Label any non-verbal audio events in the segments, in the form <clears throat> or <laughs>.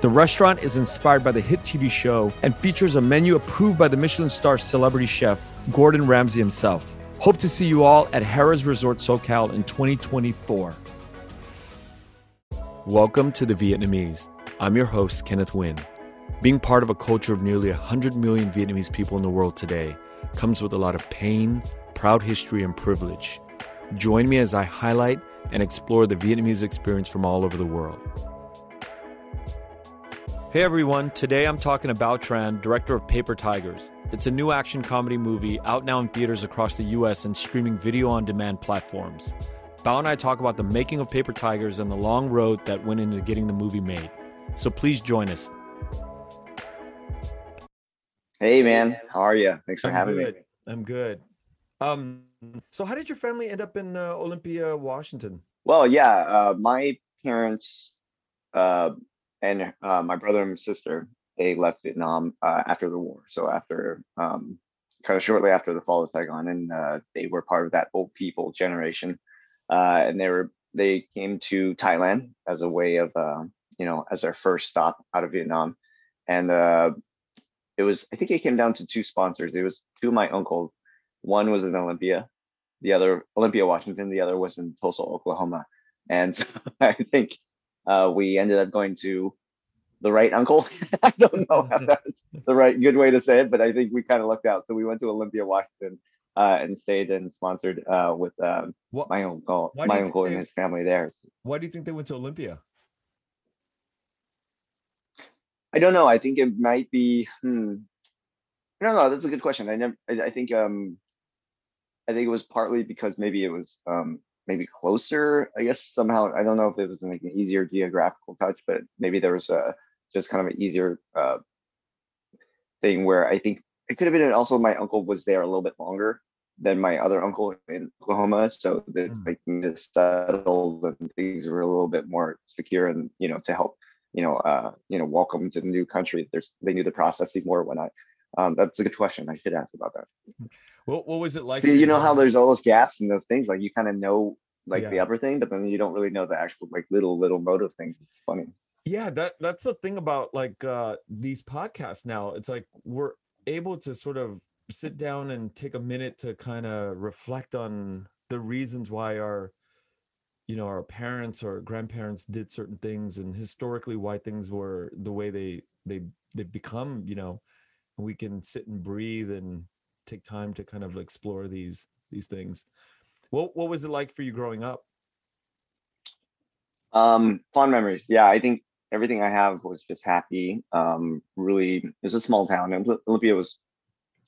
The restaurant is inspired by the hit TV show and features a menu approved by the Michelin star celebrity chef Gordon Ramsay himself. Hope to see you all at Harrah's Resort SoCal in 2024. Welcome to The Vietnamese. I'm your host, Kenneth Nguyen. Being part of a culture of nearly 100 million Vietnamese people in the world today comes with a lot of pain, proud history, and privilege. Join me as I highlight and explore the Vietnamese experience from all over the world. Hey everyone, today I'm talking about Tran, director of Paper Tigers. It's a new action comedy movie out now in theaters across the US and streaming video on demand platforms. Bao and I talk about the making of Paper Tigers and the long road that went into getting the movie made. So please join us. Hey man, how are you? Thanks for I'm having good. me. I'm good. Um, so how did your family end up in uh, Olympia, Washington? Well, yeah, uh, my parents uh, and uh, my brother and sister they left Vietnam uh, after the war. So after um, kind of shortly after the fall of Saigon, and uh, they were part of that boat people generation, uh, and they were they came to Thailand as a way of uh, you know as their first stop out of Vietnam, and uh, it was I think it came down to two sponsors. It was two of my uncles. One was in Olympia, the other Olympia, Washington. The other was in Tulsa, Oklahoma. And <laughs> so I think uh, we ended up going to the right uncle. <laughs> I don't know how <laughs> that's the right good way to say it, but I think we kind of lucked out. So we went to Olympia, Washington, uh, and stayed and sponsored uh, with um, What, my uncle, my uncle and they- his family there. why do you think they went to Olympia? I don't know. I think it might be. Hmm, I don't know. That's a good question. I never. I, I think. Um, I think it was partly because maybe it was um maybe closer. I guess somehow. I don't know if it was like an easier geographical touch, but maybe there was a just kind of an easier uh thing where I think it could have been. Also, my uncle was there a little bit longer than my other uncle in Oklahoma, so that Mm. like this settled and things were a little bit more secure, and you know to help you know, uh, you know, welcome to the new country. There's they knew the processing more and whatnot. Um, that's a good question. I should ask about that. What, what was it like? You know how there's all those gaps and those things, like you kind of know like the Yeah. upper thing, but then you don't really know the actual like little little motive things. It's funny. yeah that that's the thing about like uh these podcasts now it's like we're able to sort of sit down and take a minute to kind of reflect on the reasons why our you know our parents or grandparents did certain things and historically why things were the way they they they've become you know we can sit and breathe and take time to kind of explore these these things what what was it like for you growing up Um, fond memories. Yeah, I think everything I have was just happy. Um, really, it's a small town. Olympia was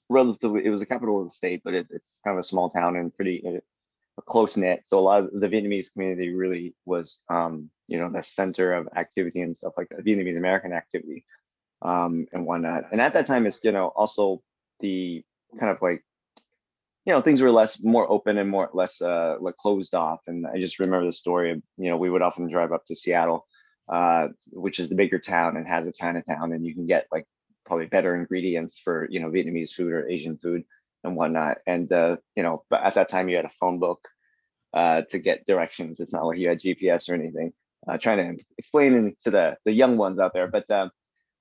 relatively. It was the capital of the state, but it, it's kind of a small town and pretty uh, close knit. So a lot of the Vietnamese community really was, um, you know, the center of activity and stuff like that. Vietnamese American activity, um, and whatnot. And at that time, it's you know also the kind of like you know things were less more open and more less uh like closed off. And i just remember the story of you know we would often drive up to seattle uh which is the bigger town and has a chinatown and you can get like probably better ingredients for you know vietnamese food or asian food and whatnot. And uh you know but at that time you had a phone book uh to get directions. It's not like you had gps or anything. Uh trying to explain to the the young ones out there but um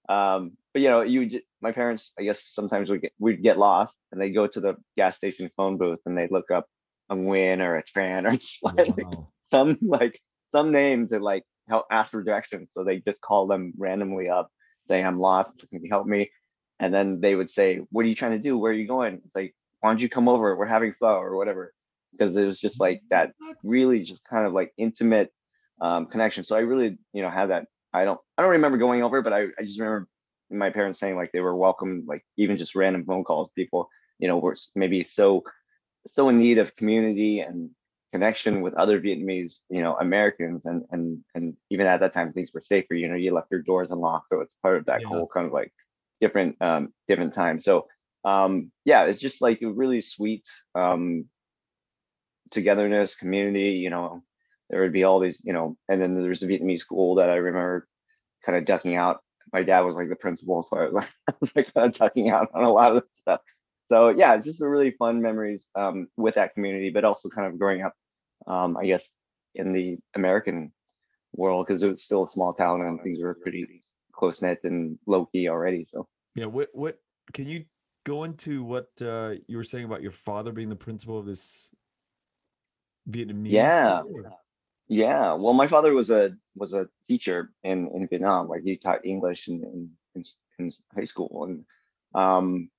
um but you know you my parents i guess sometimes we get we'd get lost and they go to the gas station phone booth and they look up a Nguyen or a tran or <laughs> just like Wow. some like some name to like help ask for directions so they just call them randomly up saying i'm lost can you help me and then they would say what are you trying to do where are you going it's like why don't you come over we're having pho or whatever because it was just like that really just kind of like intimate um, connection. So I really, you know, had that. I don't, I don't remember going over, but I, I just remember my parents saying like they were welcome, like even just random phone calls. People, you know, were maybe so, so in need of community and connection with other Vietnamese, you know, Americans, and and and even at that time things were safer. You know, you left your doors unlocked, so it's part of that Yeah. whole kind of like different, um, different time. So um, yeah, it's just like a really sweet um, togetherness, community. You know, there would be all these, you know, and then there's a Vietnamese school that I remember kind of ducking out. My dad was like the principal, so I was like, <laughs> I was like kind of ducking out on a lot of stuff. So yeah, just a really fun memories um, with that community, but also kind of growing up, um, I guess, in the American world because it was still a small town and things were pretty close knit and low key already. So yeah, what what can you go into what uh, you were saying about your father being the principal of this Vietnamese? Yeah. Yeah. Well, my father was a was a teacher in in Vietnam. Like he taught English in in, in, high school, and um,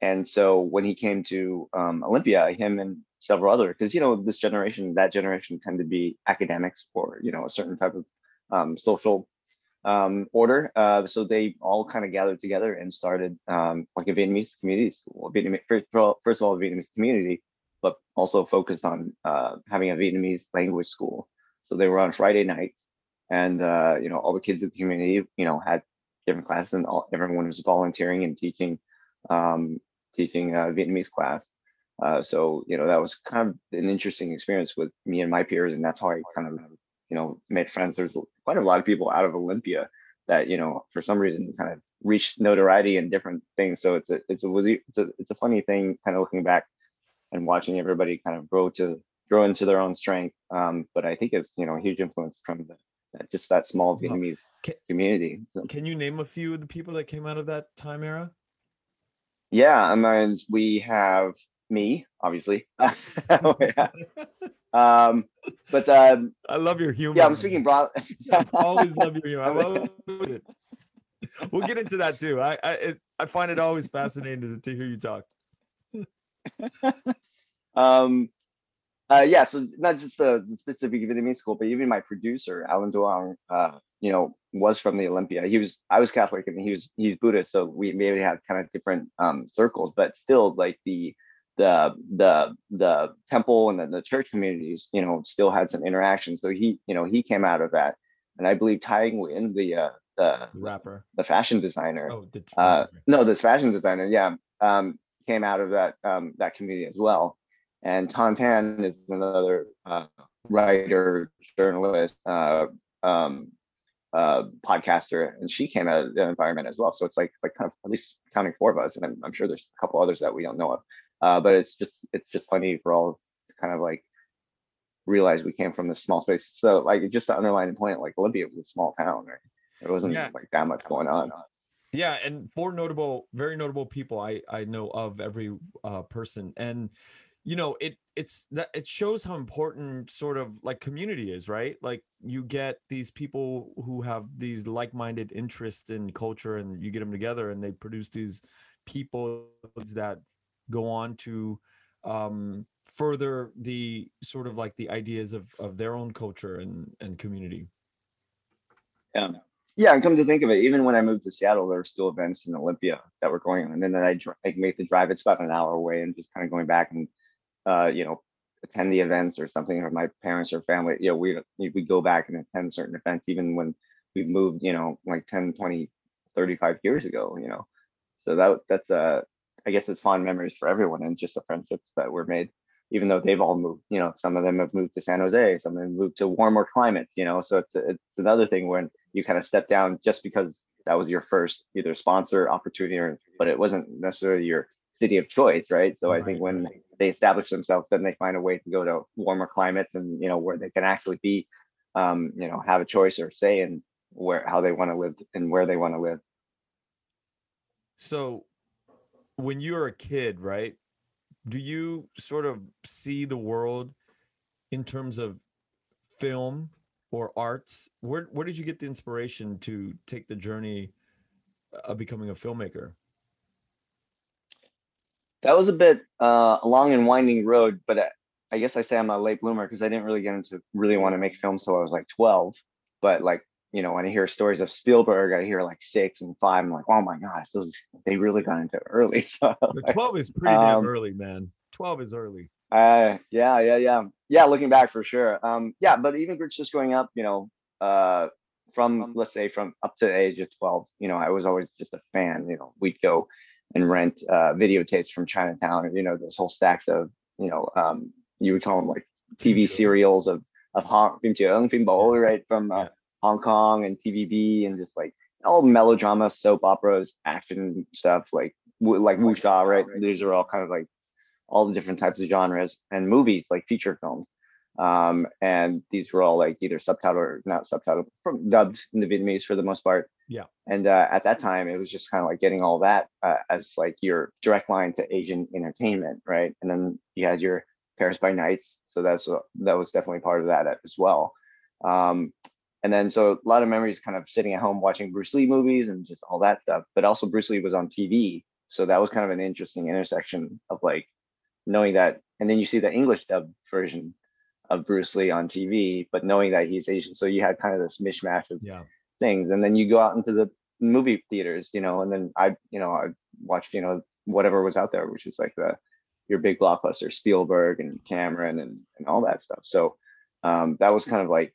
and so when he came to um, Olympia, him and several other, because you know this generation, that generation tend to be academics or you know a certain type of um, social um, order. Uh, so they all kind of gathered together and started um, like a Vietnamese community school. Vietnamese, first, first of all, Vietnamese community, but also focused on uh, having a Vietnamese language school. So they were on Friday nights, and uh, you know all the kids in the community, you know, had different classes, and all, everyone was volunteering and teaching, um, teaching uh, Vietnamese class. Uh, so you know that was kind of an interesting experience with me and my peers, and that's how I kind of you know made friends. There's quite a lot of people out of Olympia that you know for some reason kind of reached notoriety and different things. So it's a it's a it's a it's a funny thing kind of looking back and watching everybody kind of grow to grow into their own strength. Um, but I think it's you know a huge influence from the just that small Vietnamese can, community. So. Can you name a few of the people that came out of that time era? Yeah, I mean we have me, obviously. <laughs> <laughs> um, but um, I love your humor. Yeah, I'm speaking broad. <laughs> always love your humor. I love it. We'll get into that too. I I, it, I find it always fascinating to, to hear you talk. <laughs> um, uh, yeah, so not just the, the specific Vietnamese school, but even my producer, Alan Duong, uh, you know, was from the Olympia. He was, I was Catholic and he was, he's Buddhist. So we maybe had kind of different um, circles, but still like the, the the the temple and the, the church communities, you know, still had some interaction. So he, you know, he came out of that, and I believe Tai Nguyen, the uh, the rapper, the fashion designer, oh, the uh, no, this fashion designer, yeah, um, came out of that um, that community as well. And Thanh Tan is another uh, writer, journalist, uh, um, uh, podcaster, and she came out of the environment as well. So it's like like kind of at least counting four of us, and I'm, I'm sure there's a couple others that we don't know of. Uh, but it's just it's just funny for all to kind of like realize we came from this small space. So like just to underline the point, like Olympia was a small town, right? There wasn't yeah. like that much going on. Yeah, and four notable, very notable people I I know of every uh, person, and you know it it's that it shows how important sort of like community is, right? Like you get these people who have these like-minded interests in culture, and you get them together, and they produce these people that go on to um, further the sort of like the ideas of of their own culture and and community. Yeah. Yeah, and come to think of it, even when I moved to Seattle, there were still events in Olympia that were going on, and then I I make the drive. It's about an hour away, and just kind of going back and uh, you know attend the events or something, or my parents or family. You know, we we go back and attend certain events, even when we've moved. You know, like 10, 20, 35 years ago. You know, so that that's a I guess it's fond memories for everyone and just the friendships that were made, even though they've all moved, you know, some of them have moved to San Jose, some of them moved to warmer climates, you know, so it's, it's another thing when you kind of step down just because that was your first either sponsor opportunity or, but it wasn't necessarily your city of choice, right? So right. I think when they establish themselves, then they find a way to go to warmer climates and, you know, where they can actually be, um, you know, have a choice or say in where, how they want to live and where they want to live. So when you're a kid, right? Do you sort of see the world in terms of film or arts? Where where did you get the inspiration to take the journey of becoming a filmmaker? That was a bit uh, a long and winding road, but I, I guess I say I'm a late bloomer because I didn't really get into really want to make films until I was like 12. But like you know, when I hear stories of Spielberg, I hear like six and five. I'm like, oh my gosh, those they really got into early. <laughs> So twelve is pretty um, damn early, man. Twelve is early. Uh, yeah, yeah, yeah, yeah. Looking back for sure. Um, yeah, but even just growing up, you know, uh, from let's say from up to the age of twelve, you know, I was always just a fan. You know, we'd go and rent uh, videotapes from Chinatown. You know, those whole stacks of you know um, you would call them like TV serials of of Hong right from uh, Hong Kong and TVB and just like all melodrama, soap operas, action stuff like like wuxia, right? These are all kind of like all the different types of genres and movies like feature films. Um, and these were all like either subtitled or not subtitled, dubbed in the Vietnamese for the most part. Yeah. And uh, at that time, it was just kind of like getting all that uh, as like your direct line to Asian entertainment, right? And then you had your Paris by Nights, so that's uh, that was definitely part of that as well. Um, and then so a lot of memories kind of sitting at home watching Bruce Lee movies and just all that stuff. But also Bruce Lee was on TV, so that was kind of an interesting intersection of like knowing that, and then you see the English dub version of Bruce Lee on TV, but knowing that he's Asian. So you had kind of this mishmash of yeah. things. And then you go out into the movie theaters, you know, and then I, you know, I watched, you know, whatever was out there, which is like the your big blockbuster, Spielberg and Cameron and and all that stuff. So um, that was kind of like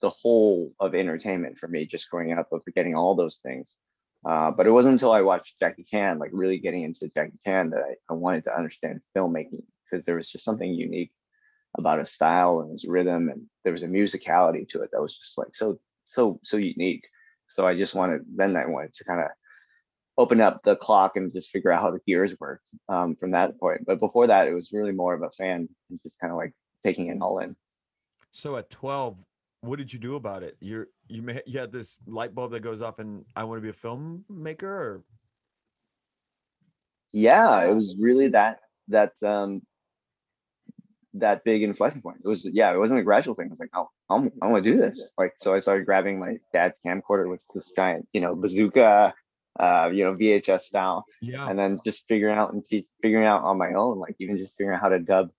the whole of entertainment for me, just growing up of getting all those things. Uh, but it wasn't until I watched Jackie Chan, like really getting into Jackie Chan, that I, I wanted to understand filmmaking because there was just something unique about his style and his rhythm and there was a musicality to it that was just like so so so unique. So i just wanted then i wanted to kind of open up the clock and just figure out how the gears worked um, from that point. But before that it was really more of a fan and just kind of like taking it all in. So at 12 what did you do about it you're you may you had this light bulb that goes off and i want to be a filmmaker or yeah it was really that that um that big inflection point. It was yeah, it wasn't a gradual thing. I was like, oh, I'm, I want to do this. Like so, I started grabbing my dad's camcorder with this giant, you know, bazooka, uh, you know, VHS style, yeah, and then just figuring out and te- figuring out on my own, like even just figuring out how to dub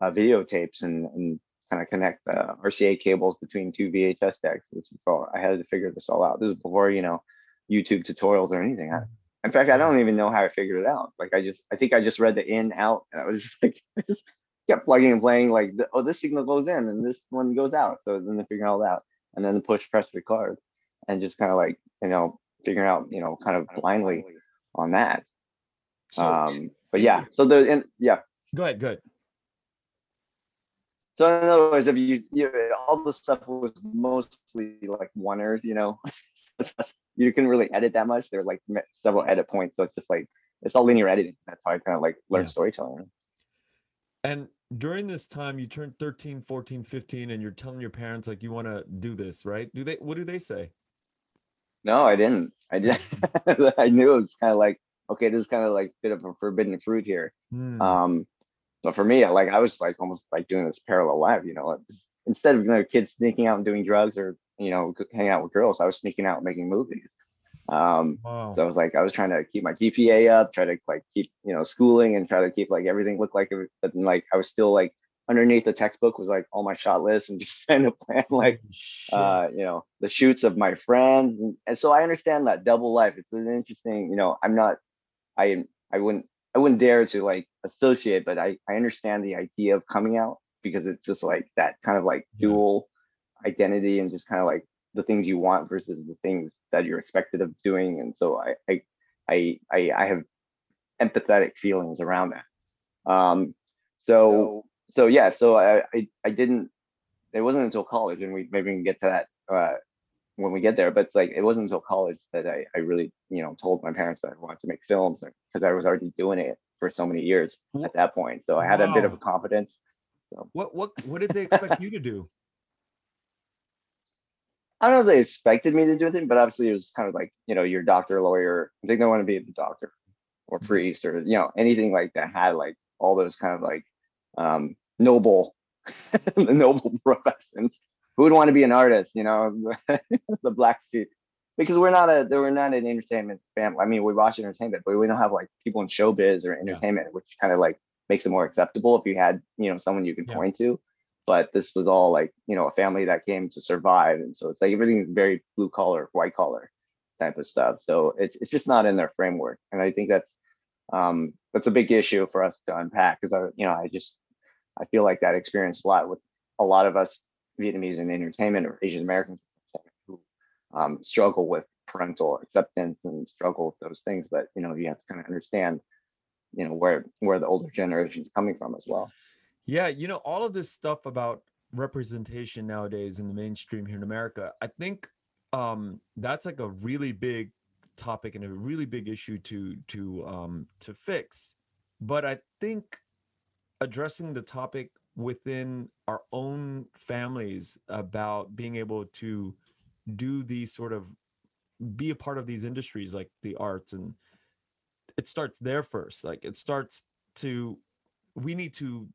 uh, videotapes and and kind of connect the RCA cables between two VHS decks. This all, I had to figure this all out. This is before you know YouTube tutorials or anything. I, in fact, I don't even know how I figured it out. Like I just, I think I just read the in out. And I was <laughs> just like, I just kept plugging and playing like, oh, this signal goes in and this one goes out. So then they figure all that and then the push press record and just kind of like, you know, figuring out, you know, kind of blindly on that. So, um, but yeah, so the, and yeah. Go ahead, good. So in other words, if you, you all the stuff was mostly like one earth, you know, <laughs> you couldn't really edit that much. There were like several edit points. So it's just like, it's all linear editing. That's how I kind of like learned yeah. storytelling. And during this time you turned 13 14 15 and you're telling your parents like you want to do this right do they what do they say no i didn't i didn't. <laughs> i knew it was kind of like okay this is kind of like a bit of a forbidden fruit here hmm. um but for me like i was like almost like doing this parallel life you know instead of you know kids sneaking out and doing drugs or you know hanging out with girls i was sneaking out making movies um, wow. So I was like, I was trying to keep my GPA up, try to like keep you know schooling and try to keep like everything look like it, but then, like I was still like underneath the textbook was like all my shot lists and <laughs> just trying to plan like uh you know the shoots of my friends and, and so I understand that double life. It's an interesting you know I'm not I I wouldn't I wouldn't dare to like associate, but I I understand the idea of coming out because it's just like that kind of like dual identity and just kind of like the things you want versus the things that you're expected of doing and so i i i i, I have empathetic feelings around that. Um so so yeah so I, I i didn't it wasn't until college and we maybe we can get to that uh when we get there but it's like it wasn't until college that i i really you know told my parents that i wanted to make films because i was already doing it for so many years at that point so i had wow. a bit of a confidence so what what what did they <laughs> expect you to do I don't know if they expected me to do anything, but obviously it was kind of like, you know, your doctor, lawyer. I think they want to be a doctor or mm-hmm. priest or, you know, anything like that had like all those kind of like um, noble, <laughs> noble <laughs> professions. Who would want to be an artist, you know, <laughs> the black sheep? Because we're not a, we're not an entertainment family. I mean, we watch entertainment, but we don't have like people in showbiz or entertainment, yeah. which kind of like makes it more acceptable if you had, you know, someone you could yeah. point to but this was all like you know a family that came to survive and so it's like everything is very blue collar white collar type of stuff so it's, it's just not in their framework and i think that's um that's a big issue for us to unpack because i you know i just i feel like that experience a lot with a lot of us vietnamese in entertainment or asian americans who um, struggle with parental acceptance and struggle with those things but you know you have to kind of understand you know where where the older generation is coming from as well. Yeah you know all of this stuff about representation nowadays in the mainstream here in america i think um that's like a really big topic and a really big issue to to um to fix. But i think addressing the topic within our own families about being able to do these sort of be a part of these industries like the arts and it starts there first. Like it starts to we need to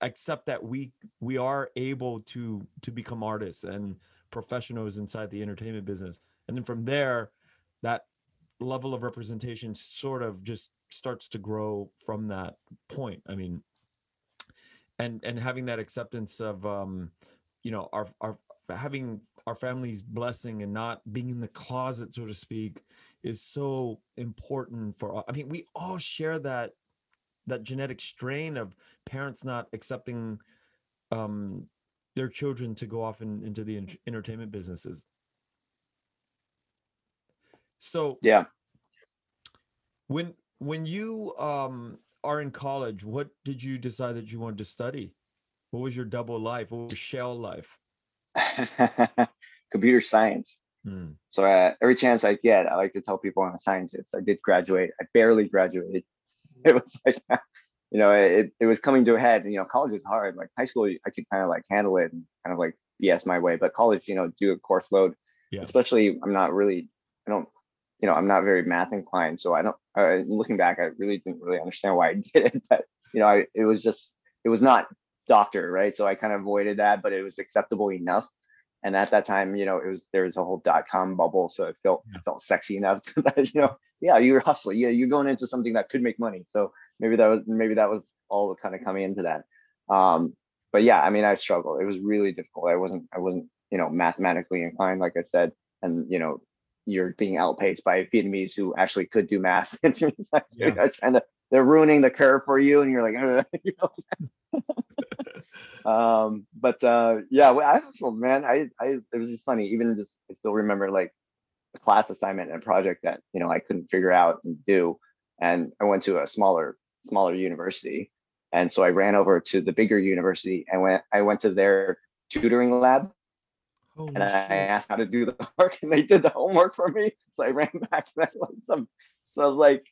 accept that we we are able to to become artists and professionals inside the entertainment business. And then from there that level of representation sort of just starts to grow from that point. I mean and and having that acceptance of um you know our our having our family's blessing and not being in the closet so to speak is so important for all. i mean we all share that that genetic strain of parents not accepting um their children to go off in, into the entertainment businesses so yeah when when you um are in college what did you decide that you wanted to study what was your double life what was your shell life <laughs> computer science. Hmm. So uh, every chance I get, I like to tell people I'm a scientist. I did graduate. I barely graduated. <laughs> It was like, you know, it, it was coming to a head. And, you know, college is hard. Like high school, I could kind of like handle it and kind of like BS my way. But college, you know, do a course load. Yeah. Especially, I'm not really, I don't, you know, I'm not very math inclined. So I don't. Uh, looking back, I really didn't really understand why I <laughs> did it. But you know, I, it was just, it was not doctor, right? So I kind of avoided that, but it was acceptable enough. And at that time, you know, it was there was a whole dot com bubble, so it felt yeah. it felt sexy enough <laughs> that you know, yeah, you're hustling, yeah, you're going into something that could make money. So maybe that was maybe that was all kind of coming into that. Um, but yeah, I mean, I struggled. It was really difficult. I wasn't I wasn't you know mathematically inclined, like I said, and you know, you're being outpaced by Vietnamese who actually could do math. <laughs> yeah. trying to they're ruining the curve for you, and you're like, <laughs> you know, <laughs> um, but uh, yeah, I hustled, man. I, I, it was just funny. Even just, I still remember like a class assignment and a project that you know I couldn't figure out and do, and I went to a smaller, smaller university, and so I ran over to the bigger university and went. I went to their tutoring lab, oh, and I asked how to do the <laughs> work, and they did the homework for me. <laughs> So I ran back and I some. So I was like,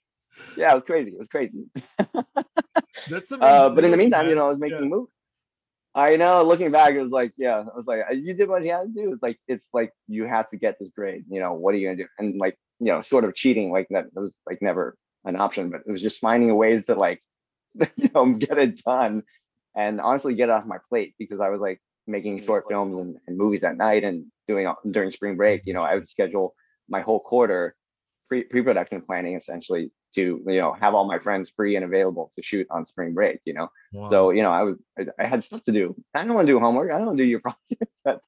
yeah, it was crazy. It was crazy. <laughs> That's uh, but in the meantime, you know, I was making yeah. moves. I know. Looking back, it was like, yeah, I was like, you did what you had to do. It's like, it's like you have to get this grade. You know, what are you gonna do? And like, you know, sort of cheating, like that was like never an option. But it was just finding ways to like, you know, get it done, and honestly, get it off my plate because I was like making short films and, and movies at night and doing during spring break. You know, I would schedule my whole quarter pre pre production planning essentially to you know have all my friends free and available to shoot on spring break you know? Wow. so you know i was I, had stuff to do. I don't want to do homework. I don't want to do your <laughs> project. But,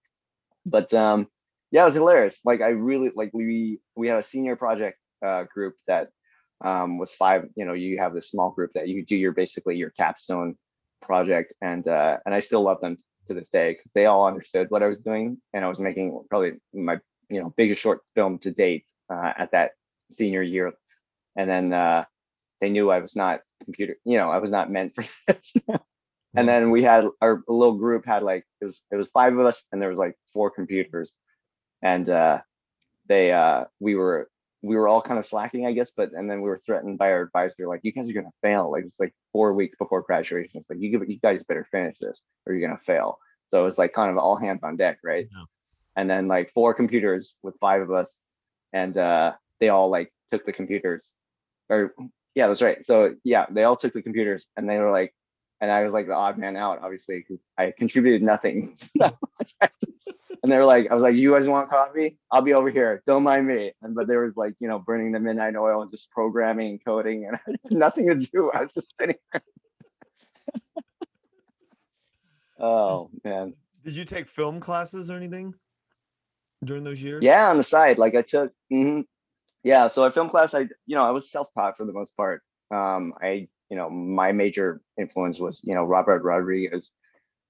but um yeah it was hilarious. Like i really like we we have a senior project uh, group that um was five you know you have this small group that you do your basically your capstone project and uh and i still love them to this day because they all understood what i was doing and i was making probably my you know biggest short film to date uh, at that senior year and then uh, they knew I was not computer, you know, I was not meant for <laughs> this. and then we had our little group had like it was it was five of us, and there was like four computers, and uh, they uh, we were we were all kind of slacking, I guess, but and then we were threatened by our advisor, like you guys are gonna fail. Like it's like four weeks before graduation. It's like you give you guys better finish this or you're gonna fail. So it's like kind of all hands on deck, right? Yeah. And then like four computers with five of us, and uh, they all like took the computers or yeah, that's right. So yeah, they all took the computers and they were like, and I was like the odd man out, obviously, because I contributed nothing. <laughs> and they were like, I was like, you guys want coffee? I'll be over here. Don't mind me. And but there was like, you know, burning the midnight oil and just programming and coding, and <laughs> I had nothing to do. I was just sitting there. <laughs> oh man. Did you take film classes or anything during those years? Yeah, on the side. Like I took mm-hmm, yeah so at film class i you know i was self-taught for the most part um i you know my major influence was you know robert rodriguez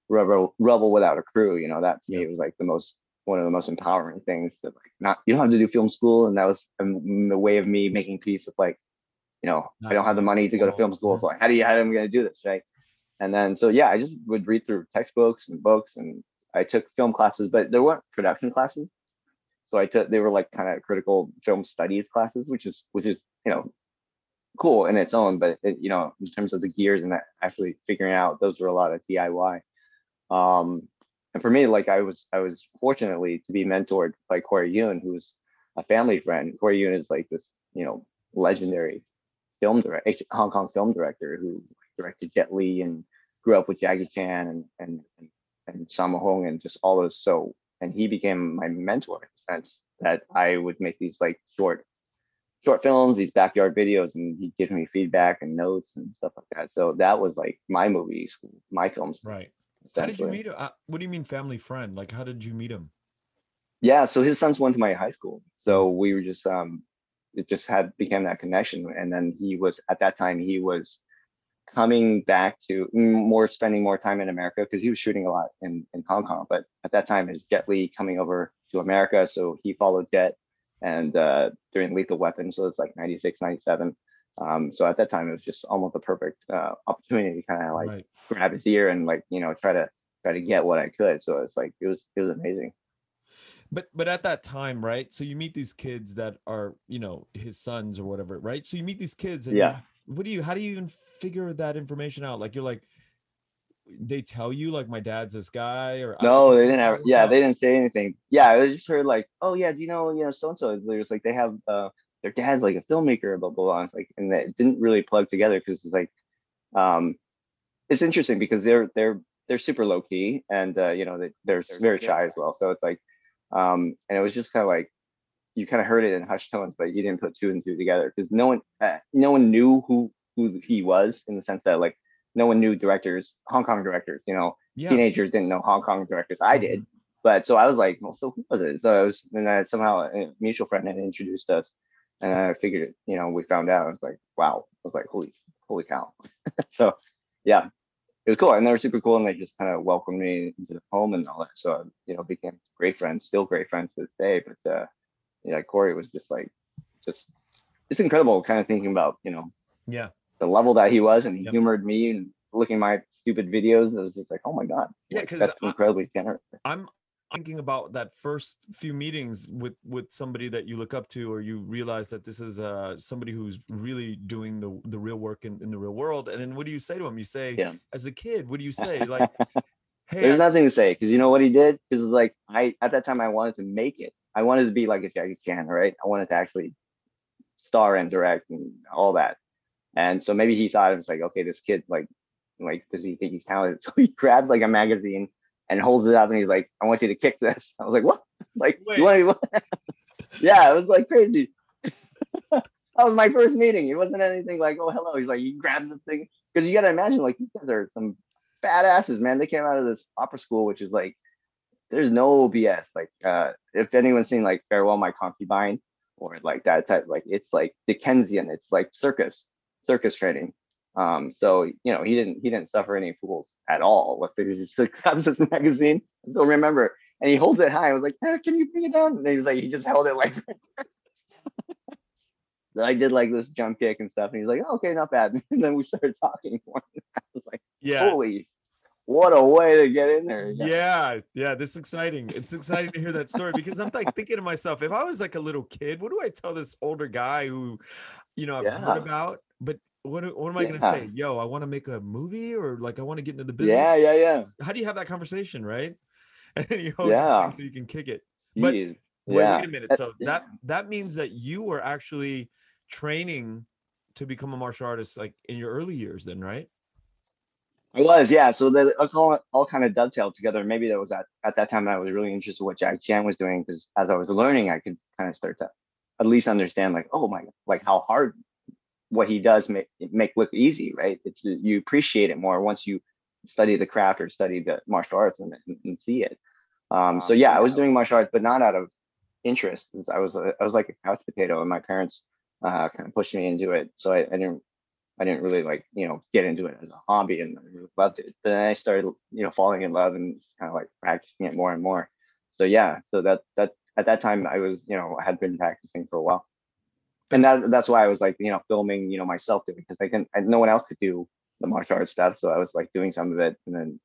rebel rebel without a crew you know that to me was like the most one of the most empowering things that like not you don't have to do film school and that was um, the way of me making peace of like you know i don't have the money to go to film school so like how do you how am i going to do this right? And then so yeah i just would read through textbooks and books and i took film classes but there weren't production classes. So i took they were like kind of critical film studies classes which is which is you know cool in its own but it, you know in terms of the gears and that actually figuring out those were a lot of diy um and for me, like I was, I was fortunately to be mentored by Corey Yuen, who's a family friend. Corey Yuen is like this, you know, legendary film director, Hong Kong film director who directed Jet Li and grew up with Jackie Chan and and and, and Sammo Hung and just all those. So, and he became my mentor in the sense that I would make these like short short films, these backyard videos, and he'd give me feedback and notes and stuff like that. So that was like my movie school, my films. Right. How did you meet him? Uh, what do you mean family friend? Like, how did you meet him? Yeah, so his sons went to my high school. So we were just um it just had became that connection. And then he was at that time he was coming back to more spending more time in America because he was shooting a lot in, in Hong Kong. But at that time is Jet Li coming over to America. So he followed Jet and uh during Lethal Weapon. So it's like 96, 97. Um, so at that time, it was just almost a perfect uh, opportunity to kind of like right. grab his ear and like you know try to try to get what I could. So it's like it was it was amazing. But but at that time, right? So you meet these kids that are you know his sons or whatever, right? So you meet these kids, and yeah. You, what do you? How do you even figure that information out? Like you're like, they tell you like my dad's this guy or no, they didn't have. Yeah, they didn't say anything. Yeah, I just heard like, oh yeah, do you know you know so and so? There's like they have uh their dad's like a filmmaker, blah blah blah. It's like, and that didn't really plug together because it's like, um, it's interesting because they're they're they're super low key and uh, you know they, they're very shy as well. So it's like, um, and it was just kind of like you kind of heard it in hushed tones, but you didn't put two and two together because no one uh, no one knew who who he was in the sense that like no one knew directors, Hong Kong directors. You know, yeah. teenagers didn't know Hong Kong directors. I did. Mm-hmm. But so I was like, well, so who was it? So I was, and then somehow a mutual friend had introduced us, and I figured, you know, we found out. I was like, wow. I was like, holy, holy cow. <laughs> so yeah, it was cool. And they were super cool. And they just kind of welcomed me into the home and all that. So, you know, became great friends, still great friends to this day. But uh, yeah, Corey was just like, just, it's incredible kind of thinking about, you know, yeah, the level that he was and he yep. humored me and looking my stupid videos. It was just like, oh my God. Yeah, because like, that's incredibly generous. I'm thinking about that first few meetings with with somebody that you look up to or you realize that this is uh somebody who's really doing the the real work in, in the real world and then what do you say to him you say yeah. as a kid what do you <laughs> say? Like hey there's I- nothing to say because you know what he did? Because like i at that time i wanted to make it. I wanted to be like a jackie chan right? I wanted to actually star and direct and all that. And so maybe he thought it was like okay this kid like like does he think he's talented? <laughs> So he grabbed like a magazine and holds it up and he's like, I want you to kick this. <laughs> I was like, what? <laughs> Like, Wait. you want <laughs> yeah, it was like crazy. that was my first meeting. It wasn't anything like, oh, hello. He's like, he grabs this thing. Because you got to imagine, like, these guys are some badasses, man. They came out of this opera school, which is like, there's no BS. Like, uh, if anyone's seen like Farewell My Concubine or like that type, like, it's like Dickensian, it's like circus, circus training. Um, so you know, he didn't he didn't suffer any fools at all. What he just <laughs> grabs this magazine, I don't remember, and he holds it high. I was like, eh, "Can you bring it down?" And he was like, he just held it like. <laughs> That. I did like this jump kick and stuff, and he's like, oh, "Okay, not bad." <laughs> And then we started talking more. I was like, "Yeah, holy, what a way to get in there!" Yeah, yeah, this is exciting. It's exciting to hear that story because I'm like thinking to myself, if I was like a little kid, what do I tell this older guy who, you know, I've yeah. heard about, but what, what am I yeah. going to say? Yo, I want to make a movie or like I want to get into the business. Yeah, yeah, yeah. How do you have that conversation, right? <laughs> And you yeah. so you can kick it. But wait, yeah. wait a minute. So yeah. that that means that you were actually training to become a martial artist like in your early years then, right? I was, yeah. So the uh, all, all kind of dovetailed together. Maybe that was at, at that time I was really interested in what Jackie Chan was doing because as I was learning, I could kind of start to at least understand like, oh my, like how hard what he does make make look easy, right? It's you appreciate it more once you study the craft or study the martial arts and, and see it. Um, so yeah, I was doing martial arts, but not out of interest. I was I was like a couch potato, and my parents uh, kind of pushed me into it. So I, I, didn't I didn't really like you know get into it as a hobby, and I really loved it. But then I started you know falling in love and kind of like practicing it more and more. so yeah, so that that at that time I was you know I had been practicing for a while, and that that's why I was like you know filming you know myself doing because I can I, no one else could do the martial arts stuff, so I was like doing some of it, and then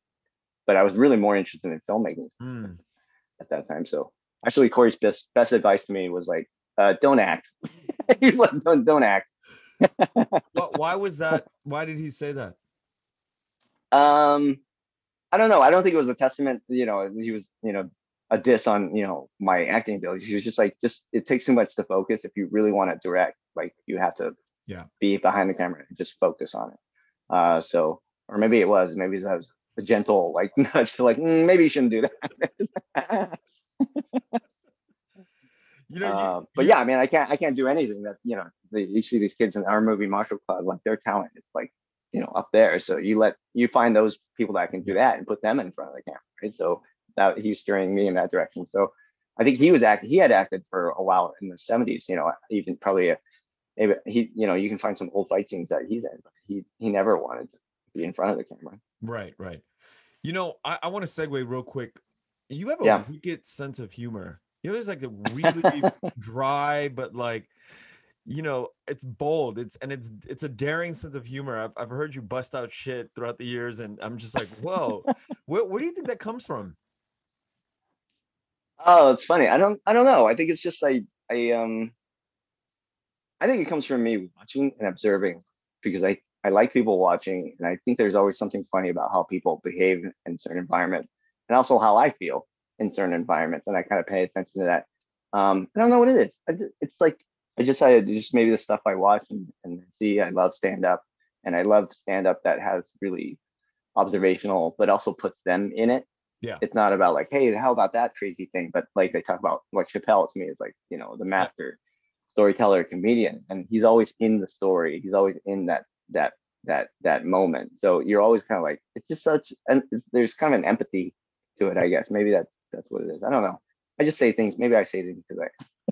but I was really more interested in filmmaking Mm. at that time. So actually, Corey's best best advice to me was like, uh, don't act. <laughs> He's like, don't don't act. <laughs> Why was that? Why did he say that? Um, I don't know. I don't think it was a testament. You know, he was you know a diss on you know my acting abilities. He was just like, just it takes too much to focus. If you really want to direct, like you have to Yeah. be behind the camera and just focus on it. Uh, so or maybe it was maybe that was a gentle like <laughs> nudge to like mm, maybe you shouldn't do that. <laughs> You know, you- Uh, but you- yeah, I mean, I can't, I can't do anything that you know. The, you see these kids in our movie Marshall Club, like their talent, it's like you know up there. So you let you find those people that can do that and put them in front of the camera, right? So that he's steering me in that direction. So I think he was acting. He had acted for a while in the '70s. You know, even probably a, maybe he, you know, you can find some old fight scenes that he's in, but he he never wanted to be in front of the camera. Right, right. You know, I, I want to segue real quick. You have a Yeah. wicked sense of humor. You know, there's like a <laughs> really dry, but like, you know, it's bold. It's and it's it's a daring sense of humor. I've I've heard you bust out shit throughout the years, and I'm just like, whoa, <laughs> where where do you think that comes from? Oh, it's funny. I don't I don't know. I think it's just I I um I think it comes from me watching and observing because I I like people watching and I think there's always something funny about how people behave in certain environments and also how I feel in certain environments and I kind of pay attention to that. Um I don't know what it is. I it's like I just I just maybe the stuff I watch and, and see I love stand up and I love stand up that has really observational but also puts them in it Yeah. it's not about like, hey, how about that crazy thing? But like they talk about, like Chappelle to me is like, you know, the master storyteller, comedian, and he's always in the story. He's always in that that that that moment. So you're always kind of like, it's just such, and there's kind of an empathy to it, I guess. Maybe that's that's what it is. I don't know. I just say things. Maybe I say things because I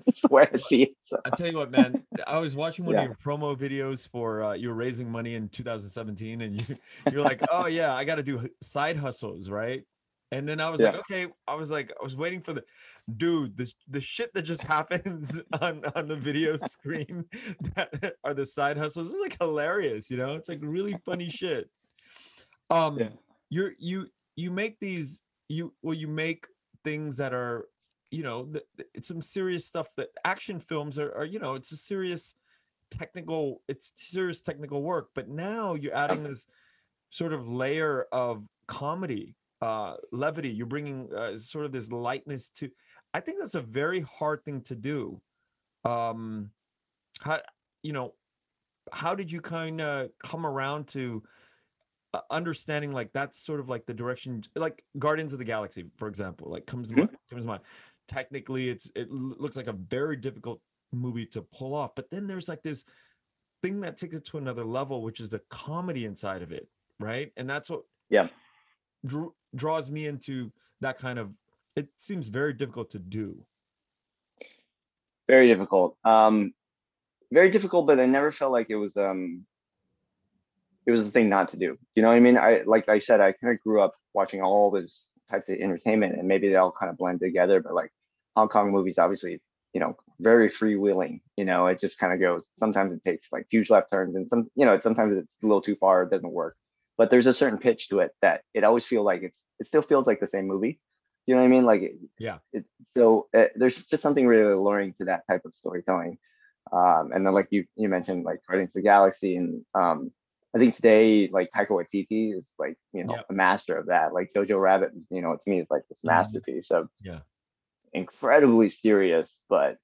it's the way I see it. So. I tell you what, man. I was watching one Yeah. of your promo videos for uh, you were raising money in 2017, and you you're like, oh yeah, I got to do side hustles, right? And then I was like, okay. I was like, I was waiting for the dude. The the shit that just <laughs> happens on on the video screen that are the side hustles. It's like hilarious, you know. It's like really funny shit. Um, Yeah. you're you you make these you well you make things that are you know th- it's some serious stuff that action films are, are you know it's a serious technical it's serious technical work but now you're adding this sort of layer of comedy uh levity you're bringing uh, sort of this lightness to i think that's a very hard thing to do um how you know how did you kind of come around to uh, understanding like that's sort of like the direction like guardians of the galaxy for example like comes to Mhm. mind, comes to mind technically it's it looks like a very difficult movie to pull off but then there's like this thing that takes it to another level which is the comedy inside of it right and that's what Yeah. drew, draws me into that kind of it seems very difficult to do. Very difficult. Um very difficult but i never felt like it was um it was the thing not to do. You know what i mean? I like i said i kind of grew up watching all this types of entertainment and maybe they all kind of blend together but like hong kong movies obviously you know very freewheeling you know? It just kind of goes sometimes it takes like huge left turns and some you know sometimes it's a little too far it doesn't work but there's a certain pitch to it that it always feels like it's it still feels like the same movie you know what i mean like Yeah. it, so uh, there's just something really alluring to that type of storytelling um and then like you you mentioned like Guardians of the Galaxy and um I think today like Taika Waititi is like you know Yeah. a master of that like Jojo Rabbit you know to me is like this Mhm. masterpiece of Yeah. incredibly serious but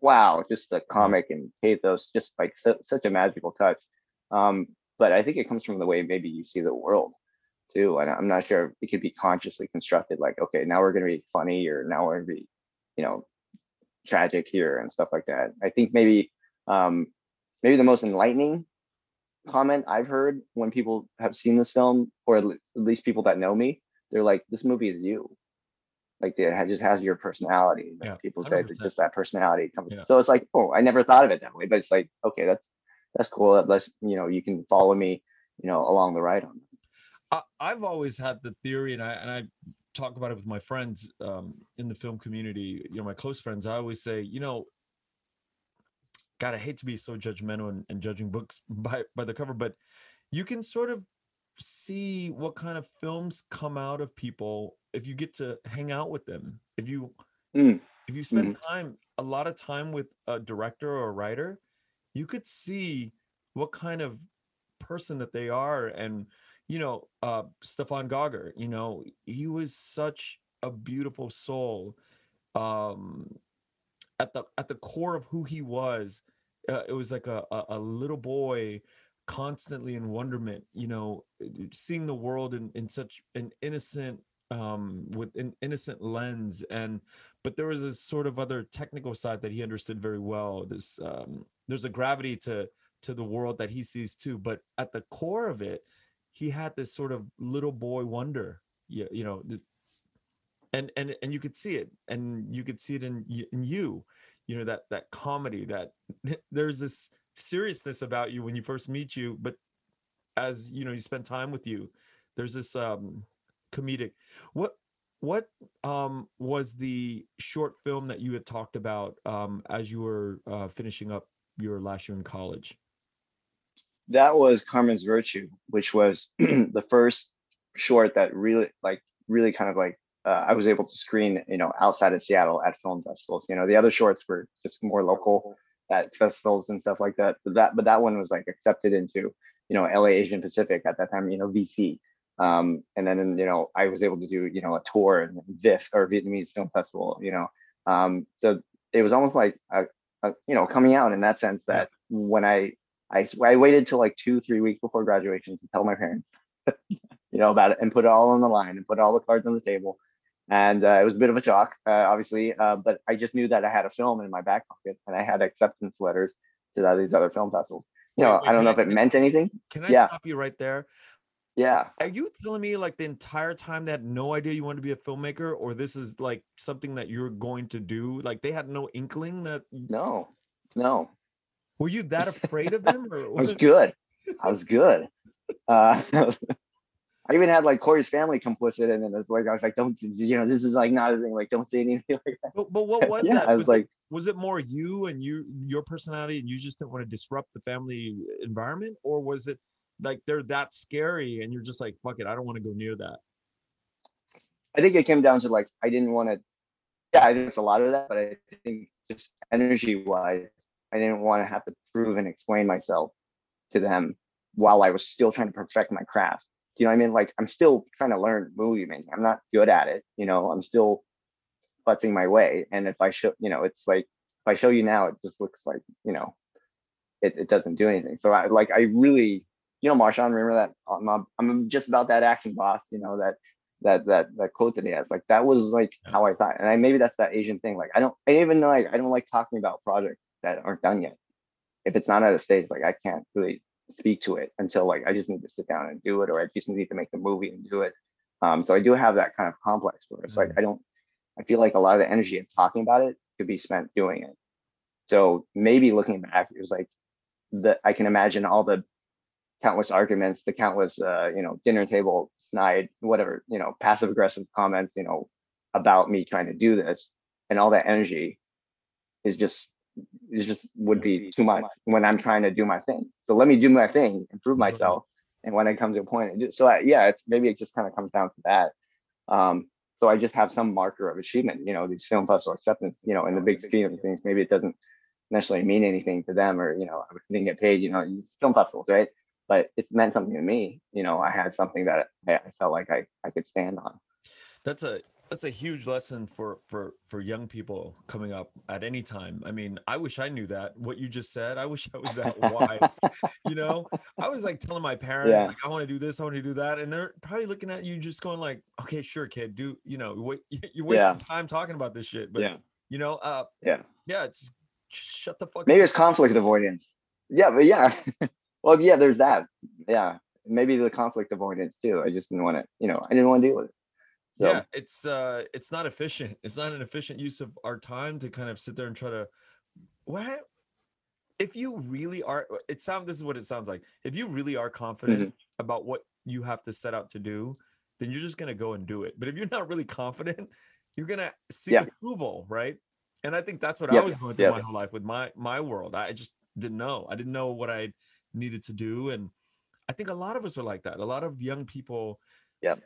wow just the comic and pathos just like su- such a magical touch um but I think it comes from the way maybe you see the world too and I'm not sure it could be consciously constructed like okay now we're gonna be funny or now we're gonna be you know tragic here and stuff like that. I think maybe um maybe the most enlightening comment I've heard when people have seen this film, or at least people that know me, they're like, "This movie is you." Like it just has your personality. Like, Yeah, people say it's just that personality comes. Yeah. So it's like, oh, I never thought of it that way, but it's like, okay, that's that's cool. Let's you know, you can follow me, you know, along the ride on. that. I, I've always had the theory, and I and I talk about it with my friends um, in the film community, you know, my close friends, I always say, you know, God, I hate to be so judgmental and, and judging books <laughs> by by the cover, but you can sort of see what kind of films come out of people if you get to hang out with them. If you Mm. if you spend Mhm. time a lot of time with a director or a writer, you could see what kind of person that they are. And you know, uh Stefan Gauger, you know, he was such a beautiful soul. Um at the at the core of who he was uh, it was like a, a a little boy constantly in wonderment you know seeing the world in in such an innocent um with an innocent lens and but there was a sort of other technical side that he understood very well this um there's a gravity to to the world that he sees too but at the core of it he had this sort of little boy wonder you, you know and and and you could see it and you could see it in in you you know that that comedy that <laughs> there's this seriousness about you when you first meet you but as you know you spend time with you there's this um comedic what what um was the short film that you had talked about um as you were uh finishing up your last year in college that was Carmen's Virtue, which was <clears throat> the first short that really, like, really kind of like uh, I was able to screen, you know, outside of Seattle at film festivals. You know, the other shorts were just more local at festivals and stuff like that. But that, but that one was like accepted into, you know, LA Asian Pacific at that time. You know, VC. Um, and then, you know, I was able to do, you know, a tour in VIF or Vietnamese Film Festival. You know, um, so it was almost like, a, a, you know, coming out in that sense that when I I, I waited till like two, three weeks before graduation to tell my parents, <laughs> you know, about it and put it all on the line and put all the cards on the table. And uh, it was a bit of a shock, uh, obviously, uh, but I just knew that I had a film in my back pocket and I had acceptance letters to these other film festivals. You know, wait, I don't know I- if it meant anything. can i Yeah. stop you right there Yeah. Are you telling me like the entire time they had no idea you wanted to be a filmmaker, or this is like something that you're going to do? Like they had no inkling that. No, no, Were you that <laughs> afraid of them, or I was good. I was good. <laughs> Uh, <laughs> I even had like Corey's family complicit in it. It's like I was like, don't you know, this is like not a thing. Like, don't say anything like that. But, but what was yeah, that? I was it- like, was it more you and you your personality, and you just didn't want to disrupt the family environment, or was it like they're that scary and you're just like, fuck it, I don't want to go near that? I think it came down to like I didn't want to. Yeah, I think it's a lot of that, but I think just energy wise, I didn't want to have to prove and explain myself to them while I was still trying to perfect my craft. You know what I mean? Like I'm still trying to learn movie making. I'm not good at it. You know, I'm still futzing my way. And if I show, you know, it's like if I show you now, it just looks like you know, it, it doesn't do anything. So I like I really, you know, Marshawn, remember that I'm, I'm- I'm just about that action boss. You know that that that that quote that he has like that was like how i thought and i maybe that's that asian thing like i don't i even know like i don't like talking about projects that aren't done yet. If it's not at a stage like i can't really speak to it until like i just need to sit down and do it or i just need to make the movie and do it. Um so i do have that kind of complex where it's like i don't i feel like a lot of the energy of talking about it could be spent doing it. So maybe looking back it was like that i can imagine all the countless arguments, the countless, uh, you know, dinner table snide, whatever, you know, passive aggressive comments, you know, about me trying to do this, and all that energy is just is just would be too much when I'm trying to do my thing. So let me do my thing, improve Right. myself, and when it comes to a point, do- so I, yeah, it's maybe it just kind of comes down to that. Um, so I just have some marker of achievement, you know, these film festival acceptance, you know, in the big scheme of things, maybe it doesn't necessarily mean anything to them, or you know, I didn't get paid, you know, film festivals, right? But it meant something to me. You know, I had something that I, felt like I, I could stand on. That's a that's a huge lesson for for for young people coming up at any time. I mean, I wish I knew that. What you just said, I wish I was that wise. you know, I was like telling my parents, Yeah. like, I want to do this, I want to do that, and they're probably looking at you, just going like, "Okay, sure, kid, do you know? What you're wasting time talking about this shit." But yeah. you know, uh, Yeah. yeah, it's shut the fuck. Maybe up. it's conflict avoidance. Yeah, but yeah. <laughs> well, yeah, there's that. Yeah. Maybe the conflict avoidance too. I just didn't want to, you know, I didn't want to deal with it. So, yeah it's uh it's not efficient it's not an efficient use of our time to kind of sit there and try to what if you really are uh, it sound this is what it sounds like if you really are confident Mm-hmm. about what you have to set out to do then you're just gonna go and do it. But if you're not really confident, you're gonna seek Yeah. approval, right? And I think that's what I was going through my whole life with my my world. I just didn't know. I didn't know what I needed to do, and I think a lot of us are like that. A lot of young people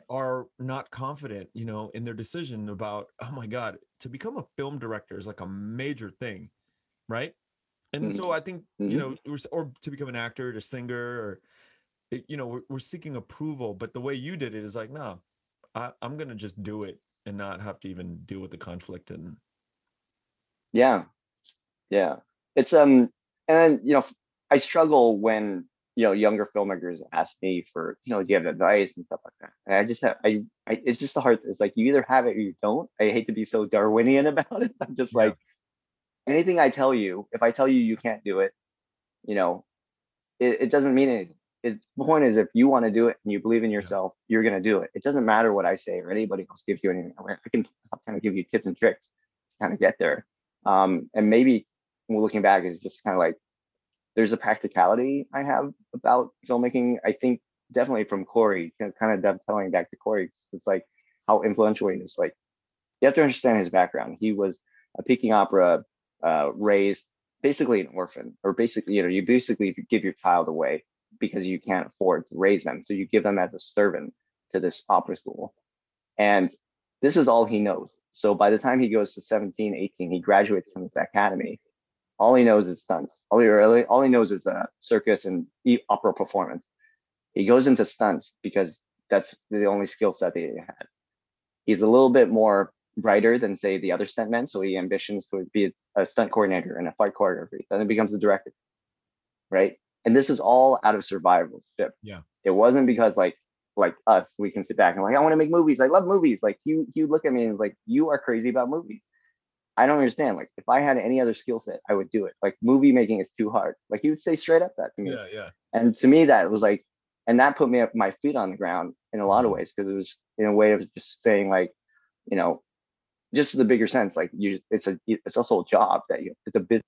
are not confident, you know, in their decision about, oh my God, to become a film director is like a major thing, right? And Mhm. so I think, you Mhm. know, or, to become an actor, a singer, or, you know, we're, we're seeking approval. But the way you did it is like, no, I, I'm going to just do it and not have to even deal with the conflict. And Yeah. Yeah. It's um and you know I struggle when you know younger filmmakers ask me for you know do you have advice and stuff like that. And I just have I, I it's just the hard it's like you either have it or you don't. I hate to be so Darwinian <laughs> about it. I'm just Yeah. like anything I tell you, if I tell you you can't do it, you know, it, it doesn't mean anything. It, the point is if you want to do it and you believe in yourself, you're gonna do it. It doesn't matter what I say or anybody else gives you anything. I can kind of give you tips and tricks to kind of get there. Um, and maybe looking back is just kind of like there's a practicality I have about filmmaking. I think definitely from Corey, kind of dovetailing back to Corey, it's like how influential he is. Like you have to understand his background. He was a Peking opera uh, raised basically an orphan, or basically, you know, you basically give your child away because you can't afford to raise them. So you give them as a servant to this opera school. And this is all he knows. So by the time he goes to 17, 18, he graduates from this academy. All he knows is stunts. All he really, all he knows is uh, circus and opera performance. He goes into stunts because that's the only skill set that he has. He's a little bit more brighter than say the other stuntmen, so he ambitions to be a stunt coordinator and a fight choreography. Then he becomes a director, right? And this is all out of survivalship. Yeah. It wasn't because like like us, we can sit back and like, I want to make movies. I love movies. Like you, you look at me and like, you are crazy about movies. I don't understand. Like, if I had any other skill set, I would do it. Like, movie making is too hard. Like, he would say straight up that to me. yeah, yeah. And to me, that was like, and that put me up my feet on the ground in a lot of mm-hmm. ways because it was in a way of just saying like, you know, just the bigger sense, like you, it's a, it's also a job that you, it's a business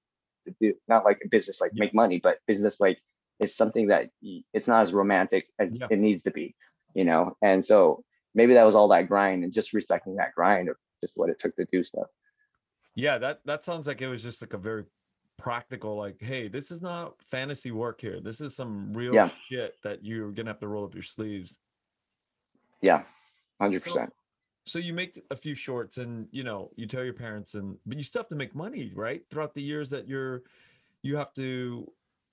to do, not like a business like Yeah. make money, but business like it's something that it's not as romantic as Yeah. it needs to be, you know. And so maybe that was all that grind and just respecting that grind of just what it took to do stuff. Yeah, that that sounds like it was just like a very practical, like, hey, this is not fantasy work here. This is some real Yeah. shit that you're gonna have to roll up your sleeves. Yeah, hundred percent. So you make a few shorts and you know, you tell your parents and but you still have to make money, right? Throughout the years that you're you have to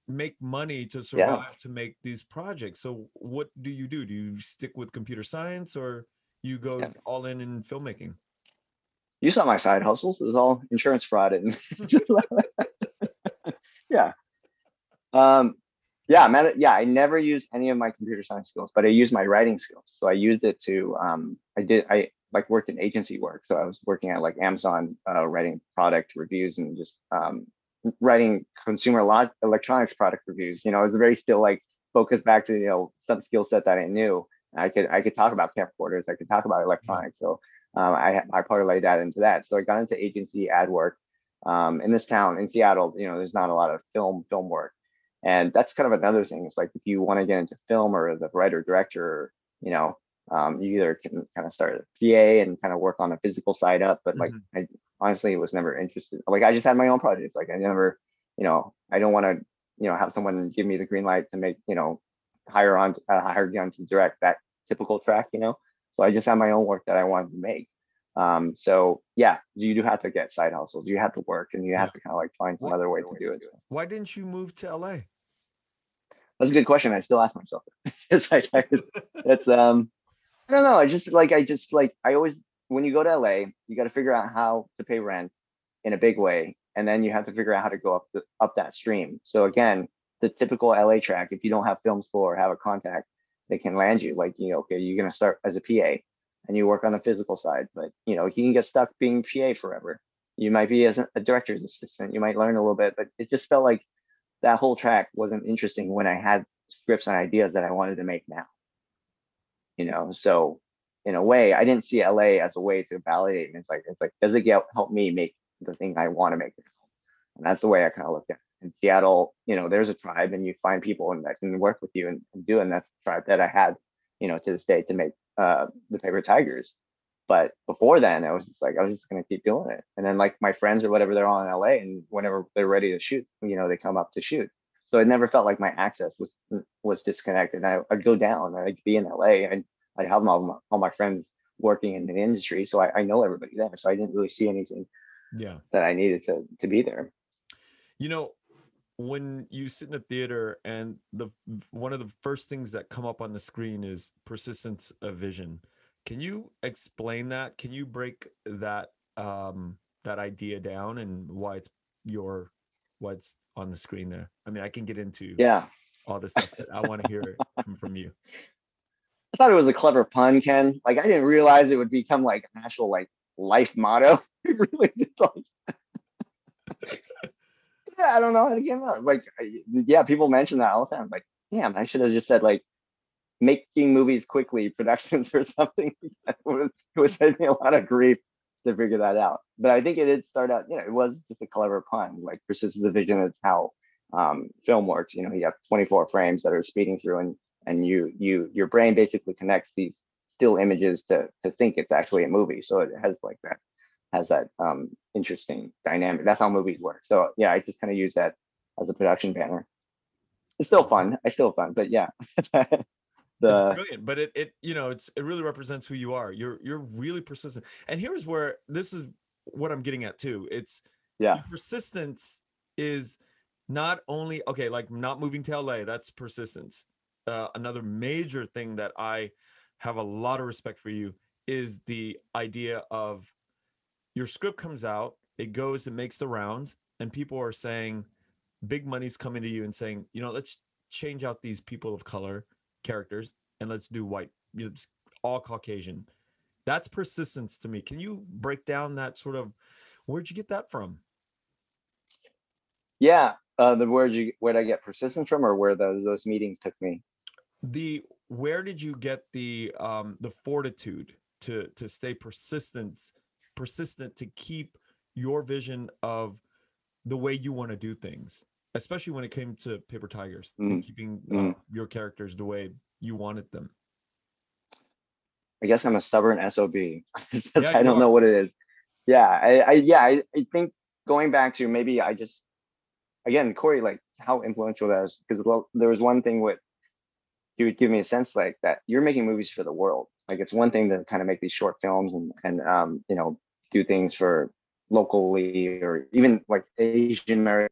make money to survive to make these projects. So what do you do? Do you stick with computer science or you go Yeah. all in in filmmaking? You saw my side hustles. It was all insurance fraud and <laughs> yeah. Um, yeah, yeah, I never used any of my computer science skills, but I used my writing skills. So I used it to um I did I like worked in agency work. So I was working at like Amazon uh, writing product reviews and just um writing consumer lo- electronics product reviews. You know, it was very still like focused back to you know some skill set that I knew. I could I could talk about camcorders, I could talk about electronics. So um, I I parlayed that into that. So I got into agency ad work um, in this town in Seattle. You know, there's not a lot of film film work, and that's kind of another thing. It's like if you want to get into film or as a writer director, you know, um, you either can kind of start a PA and kind of work on the physical side up, but like I honestly was never interested. Like I just had my own projects. Like I never, you know, I don't want to, you know, have someone give me the green light to make, you know, hire on uh, hire on to direct that typical track, you know. So I just had my own work that I wanted to make. Um, so yeah, you do have to get side hustles. You have to work, and you have to kind of like find some other way to do it. Why didn't you move to LA? That's a good question. I still ask myself. <laughs> it's like it's um, I don't know. I just like I just like I always when you go to LA, you got to figure out how to pay rent in a big way, and then you have to figure out how to go up the up that stream. So again, the typical LA track, if you don't have film school or have a contact, they can land you. Like you know, okay, you're gonna start as a PA, and you work on the physical side, but you know, you can get stuck being PA forever. You might be as a director's assistant. You might learn a little bit, but it just felt like that whole track wasn't interesting when I had scripts and ideas that I wanted to make now. You know, so in a way, I didn't see LA as a way to validate. And it's like, it's like, does it get help me make the thing I want to make? And that's the way I kind of looked at it. In Seattle, you know, there's a tribe and you find people and that can work with you and, and do. And that's the tribe that I had you know, to this day to make uh, the Paper Tigers. But before then, I was just like, I was just gonna keep doing it. And then like my friends or whatever, they're all in LA, and whenever they're ready to shoot, you know, they come up to shoot. So it never felt like my access was was disconnected. I, would go down, I'd be in LA, and I'd have all my, all my friends working in the industry, so I, I know everybody there. So I didn't really see anything, yeah, that I needed to to be there. You know, when you sit in a theater and the one of the first things that come up on the screen is persistence of vision can you explain that? Can you break that um, that idea down and why it's your what's on the screen there? I mean, I can get into yeah all this stuff, but I want to hear it from, from you. <laughs> I thought it was a clever pun, Ken. Like I didn't realize it would become like an actual like life motto. <laughs> It really did like I don't know how to get out. Like yeah, people mention that all the time. Like, damn, I should have just said like making movies quickly productions or something. it was, was me a lot of grief to figure that out. But I think it did start out, you know, it was just a clever pun. Like persistence of vision is how um, film works. You know, you have 24 frames that are speeding through and and you you your brain basically connects these still images to to think it's actually a movie. So it has like that has that um interesting dynamic. That's how movies work. So yeah, I just kind of use that as a production banner. It's still fun. I still fun, but yeah. <laughs> the it's brilliant but it it you know it's it really represents who you are you're you're really persistent and here's where this is what i'm getting at too it's yeah persistence is not only okay like not moving to la that's persistence uh, another major thing that i have a lot of respect for you is the idea of your script comes out it goes and makes the rounds and people are saying big money's coming to you and saying you know let's change out these people of color characters and let's do white it's all caucasian. That's persistence to me. Can you break down that sort of where'd you get that from? Yeah uh the where'd you where'd i get persistence from or where those those meetings took me? The where did you get the um the fortitude to to stay persistent persistent to keep your vision of the way you want to do things especially when it came to Paper Tigers, mm. keeping uh, mm. your characters the way you wanted them. I guess I'm a stubborn SOB. <laughs> yeah, I don't are. know what it is. Yeah, I, I yeah, I, I think going back to maybe I just again Corey like how influential that is because well, there was one thing with he would give me a sense like that you're making movies for the world. Like it's one thing to kind of make these short films and and um you know do things for locally or even like Asian American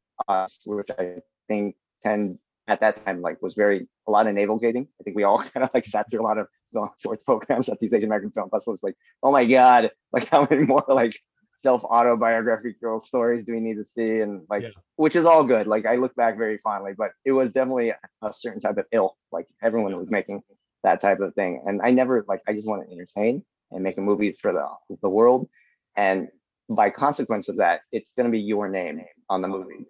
which I think tend at that time like was very a lot of navel gating. I think we all <laughs> kind of like sat through a lot of short <laughs> programs at these Asian American film festivals. Like, oh my god, like how many more like self autobiographical stories do we need to see? And like, yeah. which is all good. Like I look back very fondly, but it was definitely a certain type of ill. Like everyone was making that type of thing, and I never like I just want to entertain and making movies for the the world. And by consequence of that, it's going to be your name on the movie.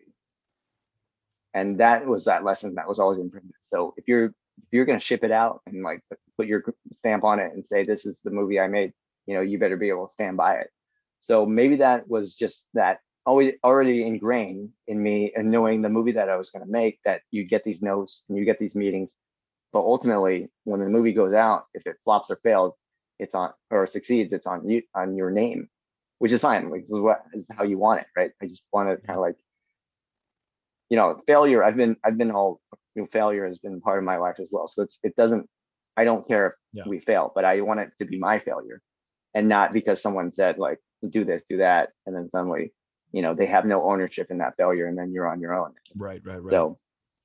and that was that lesson that was always imprinted. So if you're if you're going to ship it out and like put your stamp on it and say this is the movie i made you know you better be able to stand by it. So maybe that was just that always already ingrained in me and knowing the movie that i was going to make that you get these notes and you get these meetings. But ultimately when the movie goes out if it flops or fails it's on or succeeds it's on you on your name which is fine like this is what is how you want it right i just want to kind of like you know, failure. I've been I've been all you know, failure has been part of my life as well. So it's it doesn't. I don't care if yeah. we fail, but I want it to be my failure, and not because someone said like do this, do that, and then suddenly, you know, they have no ownership in that failure, and then you're on your own. Right, right, right. So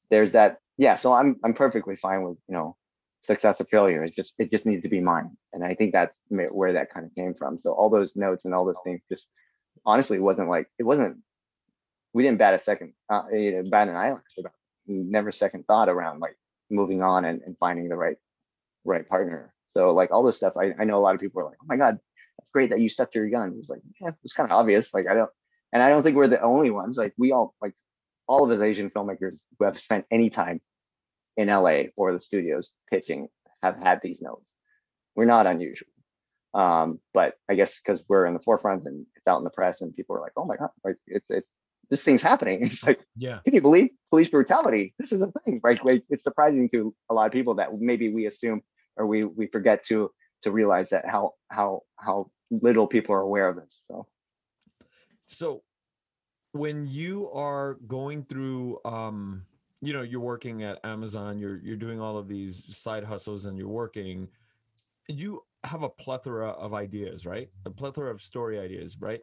there's that. Yeah. So I'm I'm perfectly fine with you know success or failure. It just it just needs to be mine, and I think that's where that kind of came from. So all those notes and all those things just honestly wasn't like it wasn't we didn't bat a second, uh, you know, bat an eyelash about never second thought around like moving on and, and finding the right right partner. So like all this stuff, I, I know a lot of people are like, oh my god, that's great that you stuck to your gun. It was like, yeah, it was kind of obvious. Like I don't, and I don't think we're the only ones. Like we all like all of us Asian filmmakers who have spent any time in LA or the studios pitching have had these notes. We're not unusual. Um, but I guess because we're in the forefront and it's out in the press and people are like, oh my god, like it's it's this thing's happening. <laughs> It's like, yeah, can you believe police brutality? This is a thing, right? Like it's surprising to a lot of people that maybe we assume or we we forget to to realize that how how how little people are aware of this. So, so when you are going through, um, you know, you're working at Amazon, you're you're doing all of these side hustles, and you're working, you have a plethora of ideas, right? A plethora of story ideas, right?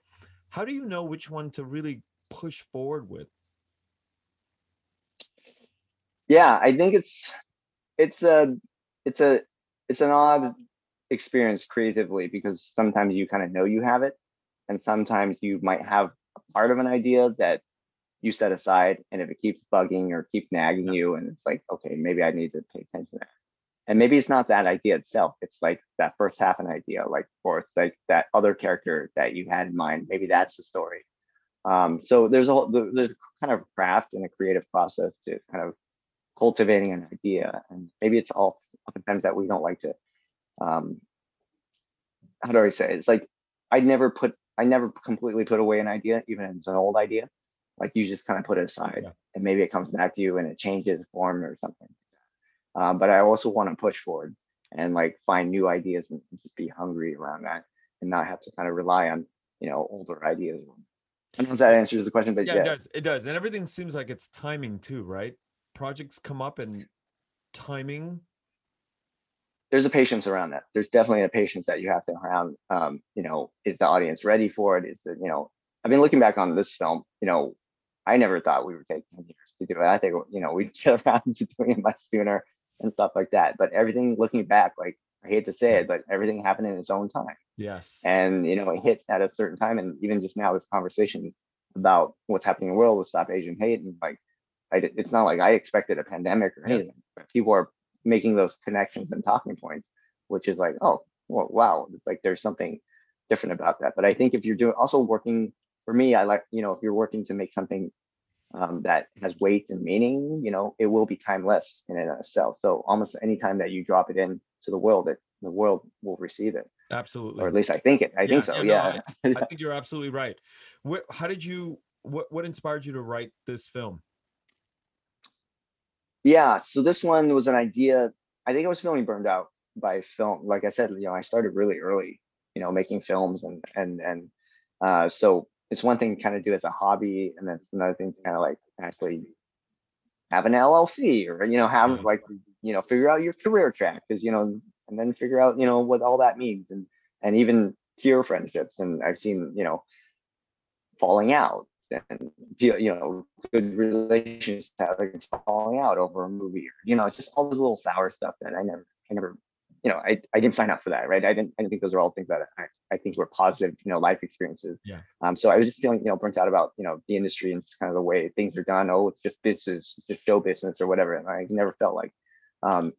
How do you know which one to really push forward with? Yeah, I think it's it's a it's a it's an odd experience creatively because sometimes you kind of know you have it and sometimes you might have a part of an idea that you set aside and if it keeps bugging or keeps nagging you and it's like okay maybe i need to pay attention to that and maybe it's not that idea itself it's like that first half an idea like or it's like that other character that you had in mind maybe that's the story um, so there's a whole there's kind of craft and a creative process to kind of cultivating an idea and maybe it's all oftentimes that we don't like to um, how do I say it? It's like I never put I never completely put away an idea, even if it's an old idea. Like you just kind of put it aside, yeah. and maybe it comes back to you and it changes form or something. Um, but I also want to push forward and like find new ideas and just be hungry around that, and not have to kind of rely on you know older ideas. I don't know if that answers the question, but yeah, yeah, it does. It does, and everything seems like it's timing too, right? Projects come up and timing there's a patience around that. There's definitely a patience that you have to around. Um, you know, is the audience ready for it? Is the you know, I've been looking back on this film. You know, I never thought we would take 10 years to do it. I think you know we'd <laughs> get around to doing it much sooner and stuff like that. But everything looking back, like I hate to say it, but everything happened in its own time. Yes. And you know, it hit at a certain time. And even just now, this conversation about what's happening in the world with Stop Asian Hate, and like, I, it's not like I expected a pandemic or anything. But people are making those connections and talking points, which is like, oh, well, wow, it's like there's something different about that. But I think if you're doing also working for me, I like, you know, if you're working to make something um, that has weight and meaning, you know, it will be timeless in and of itself. So almost any time that you drop it in to the world, it the world will receive it. Absolutely. Or at least I think it. I yeah, think so. Yeah. No, I, <laughs> I, think you're absolutely right. What, how did you? What What inspired you to write this film? yeah so this one was an idea i think i was feeling burned out by film like i said you know i started really early you know making films and and and uh, so it's one thing to kind of do as a hobby and then another thing to kind of like actually have an llc or you know have mm-hmm. like you know figure out your career track because you know and then figure out you know what all that means and and even peer friendships and i've seen you know falling out and you know good relationships having falling out over a movie or you know just all this little sour stuff that I never I never you know I, I didn't sign up for that right? I didn't I didn't think those are all things that I, I think were positive you know life experiences. Yeah. Um so I was just feeling you know burnt out about you know the industry and just kind of the way things are done. Oh it's just business it's just show business or whatever and I never felt like um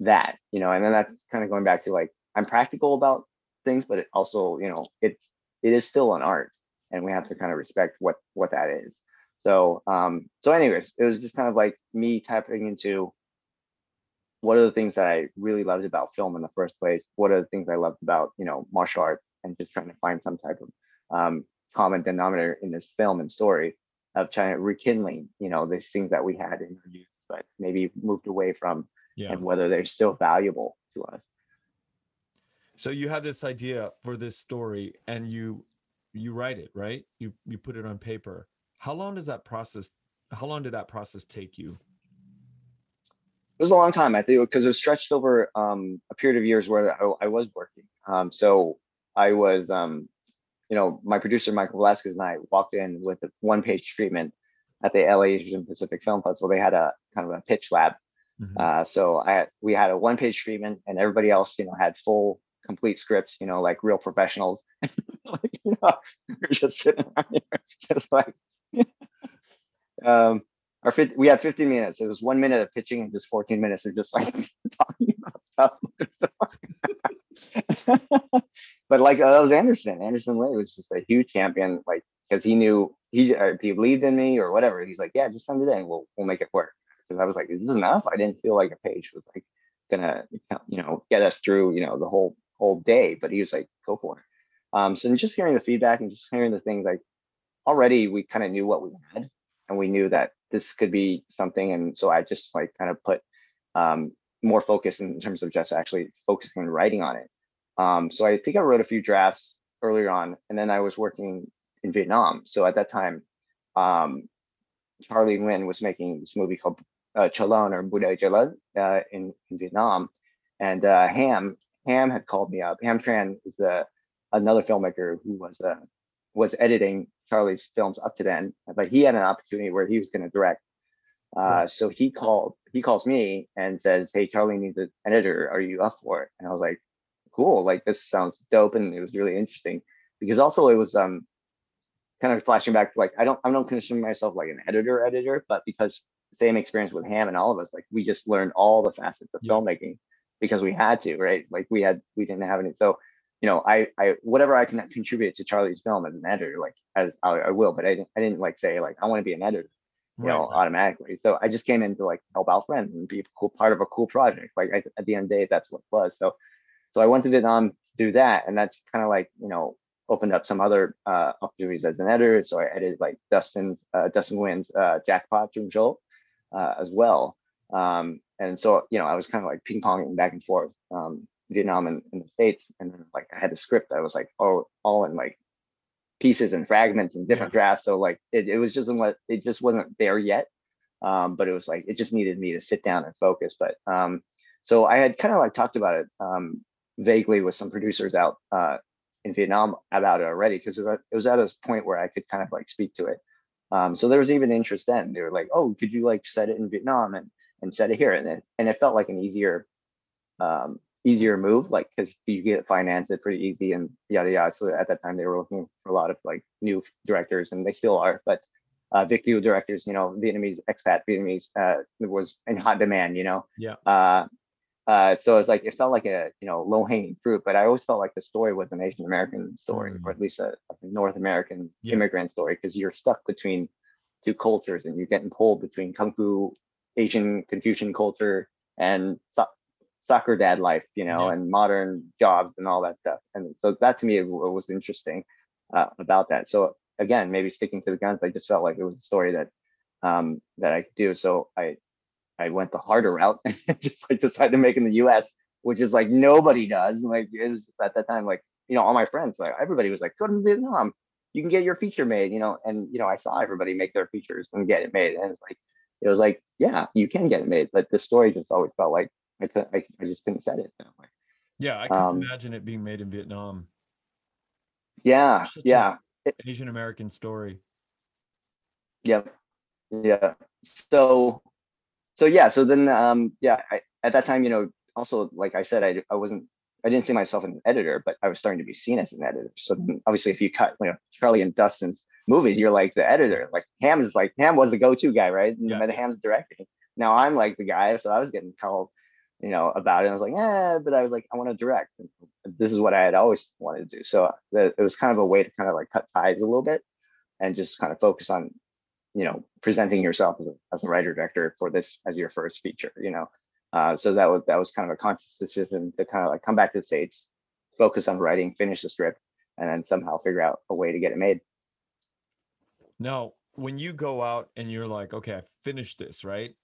that you know and then that's kind of going back to like I'm practical about things but it also you know it's it is still an art and we have to kind of respect what what that is. So um so anyways it was just kind of like me tapping into what are the things that i really loved about film in the first place? What are the things i loved about you know martial arts and just trying to find some type of um, common denominator in this film and story of trying to rekindling you know these things that we had in our youth but maybe moved away from yeah. and whether they're still valuable to us. So you have this idea for this story and you you write it right? You you put it on paper. How long does that process how long did that process take you was a long time i think because it was stretched over um, a period of years where i, I was working um, so i was um, you know my producer michael velasquez and i walked in with a one page treatment at the la asian pacific film festival they had a kind of a pitch lab mm-hmm. uh, so i we had a one page treatment and everybody else you know had full complete scripts, you know, like real professionals. <laughs> like, you know, we're <laughs> just sitting around here, just like, <laughs> um, our we had 15 minutes. It was one minute of pitching and just 14 minutes of just like <laughs> talking about stuff. <laughs> but like uh, that was Anderson. Anderson Le was just a huge champion, like because he knew he uh, he believed in me or whatever. He's like, yeah, just come today and we'll we'll make it work. Because I was like, is this enough? I didn't feel like a page was like gonna you know get us through you know the whole whole day, but he was like, go for it. Um, so just hearing the feedback and just hearing the things like already we kind of knew what we had and we knew that this could be something. And so I just like kind of put um, more focus in terms of just actually focusing and writing on it. Um, so I think I wrote a few drafts earlier on, and then I was working in Vietnam. So at that time, um, Charlie Nguyen was making this movie called uh, Cholon or Buddha Jalad uh, in, in Vietnam, and uh, Ham Ham had called me up. Ham Tran is the another filmmaker who was uh, was editing Charlie's films up to then, but he had an opportunity where he was going to direct. Uh, so he called he calls me and says, "Hey, Charlie needs an editor. Are you up for it?" And I was like, "Cool! Like this sounds dope," and it was really interesting because also it was um kind of flashing back to like I don't I don't consider myself like an editor editor, but because same experience with Ham and all of us, like we just learned all the facets of yeah. filmmaking because we had to, right? Like we had we didn't have any. So, you know, I I whatever I can contribute to Charlie's film as an editor, like as I, I will, but I didn't I didn't like say like I want to be an editor, you right. know, automatically. So I just came in to like help out friends and be a cool part of a cool project. Like I, at the end of the day, that's what it was. So so I went to Vietnam to do that, and that's kind of like you know opened up some other uh, opportunities as an editor. So I edited like Dustin's uh, Dustin Nguyen's uh, Jackpot Jung Joel uh, as well. Um, and so you know I was kind of like ping ponging back and forth um, Vietnam and, in the States, and then like I had a script that was like all all in like pieces and fragments and different yeah. drafts. So like it, it was just what it just wasn't there yet. Um, but it was like it just needed me to sit down and focus. But um, so I had kind of like talked about it um, vaguely with some producers out uh, in Vietnam about it already because it was at a point where I could kind of like speak to it. Um, so there was even interest then. They were like, "Oh, could you like set it in Vietnam and and set it here?" And it, and it felt like an easier um, easier move, like because you get financed it pretty easy and yada yada. So at that time they were looking for a lot of like new directors, and they still are. But uh, Viet Kieu directors, you know, Vietnamese expat Vietnamese uh, was in hot demand. You know, yeah. Uh, uh, so it's like it felt like a you know low hanging fruit, but I always felt like the story was an Asian American story, mm. or at least a, a North American yeah. immigrant story, because you're stuck between two cultures and you're getting pulled between kung fu, Asian Confucian culture, and soccer dad life, you know, yeah. and modern jobs and all that stuff. And so that to me was interesting uh, about that. So again, maybe sticking to the guns, I just felt like it was a story that um, that I could do. So I I went the harder route <laughs> and just like decided to make in the US, which is like nobody does. And, Like it was just at that time, like, you know, all my friends, like everybody was like, go to Vietnam, you can get your feature made, you know, and you know, I saw everybody make their features and get it made. And it's like, it was like, yeah, you can get it made. But the story just always felt like I could I, I just couldn't set it. Like, yeah, I can um, imagine it being made in Vietnam. Yeah, yeah. Asian American story. Yep. Yeah. So so yeah, so then um, yeah, I, at that time, you know, also like I said, I I wasn't I didn't see myself as an editor, but I was starting to be seen as an editor. So then obviously, if you cut you know Charlie and Dustin's movies, you're like the editor. Like Ham is like Ham was the go-to guy, right? And yeah. Ham's directing. Now I'm like the guy, so I was getting called, you know, about it. I was like, yeah, but I was like, I want to direct. And this is what I had always wanted to do. So it was kind of a way to kind of like cut ties a little bit and just kind of focus on you know presenting yourself as a, as a writer director for this as your first feature you know uh, so that was that was kind of a conscious decision to kind of like come back to the states focus on writing finish the script and then somehow figure out a way to get it made now when you go out and you're like okay i finished this right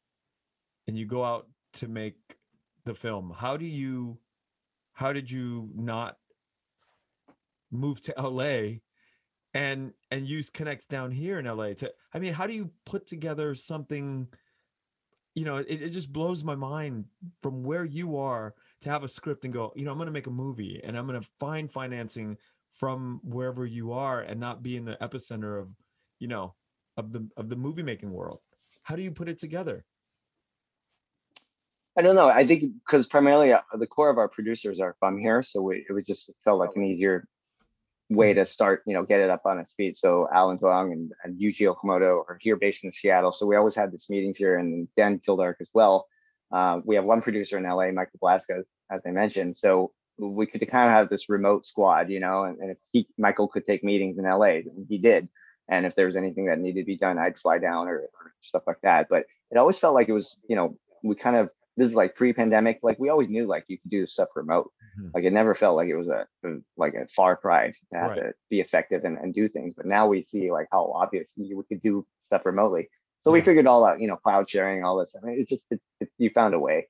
and you go out to make the film how do you how did you not move to la and and use connects down here in LA to I mean how do you put together something you know it, it just blows my mind from where you are to have a script and go you know I'm going to make a movie and I'm going to find financing from wherever you are and not be in the epicenter of you know of the of the movie making world. How do you put it together I don't know. I think because primarily uh, the core of our producers are from here, so we, it was just felt like an easier way to start, you know, get it up on its feet. So Alan Tuong and, and Yuji Okamoto are here based in Seattle. So we always had these meetings here and Dan Kildark as well. Uh, we have one producer in LA, Michael Velasquez, as I mentioned. So we could kind of have this remote squad, you know, and, and if he, Michael could take meetings in LA, he did. And if there was anything that needed to be done, I'd fly down or, or stuff like that. But it always felt like it was, you know, we kind of this is like pre-pandemic like we always knew like you could do stuff remote mm-hmm. like it never felt like it was a, like a far cry to have right. to be effective and, and do things but now we see like how obvious we could do stuff remotely so yeah. we figured all out you know cloud sharing all this i mean it's just you found a way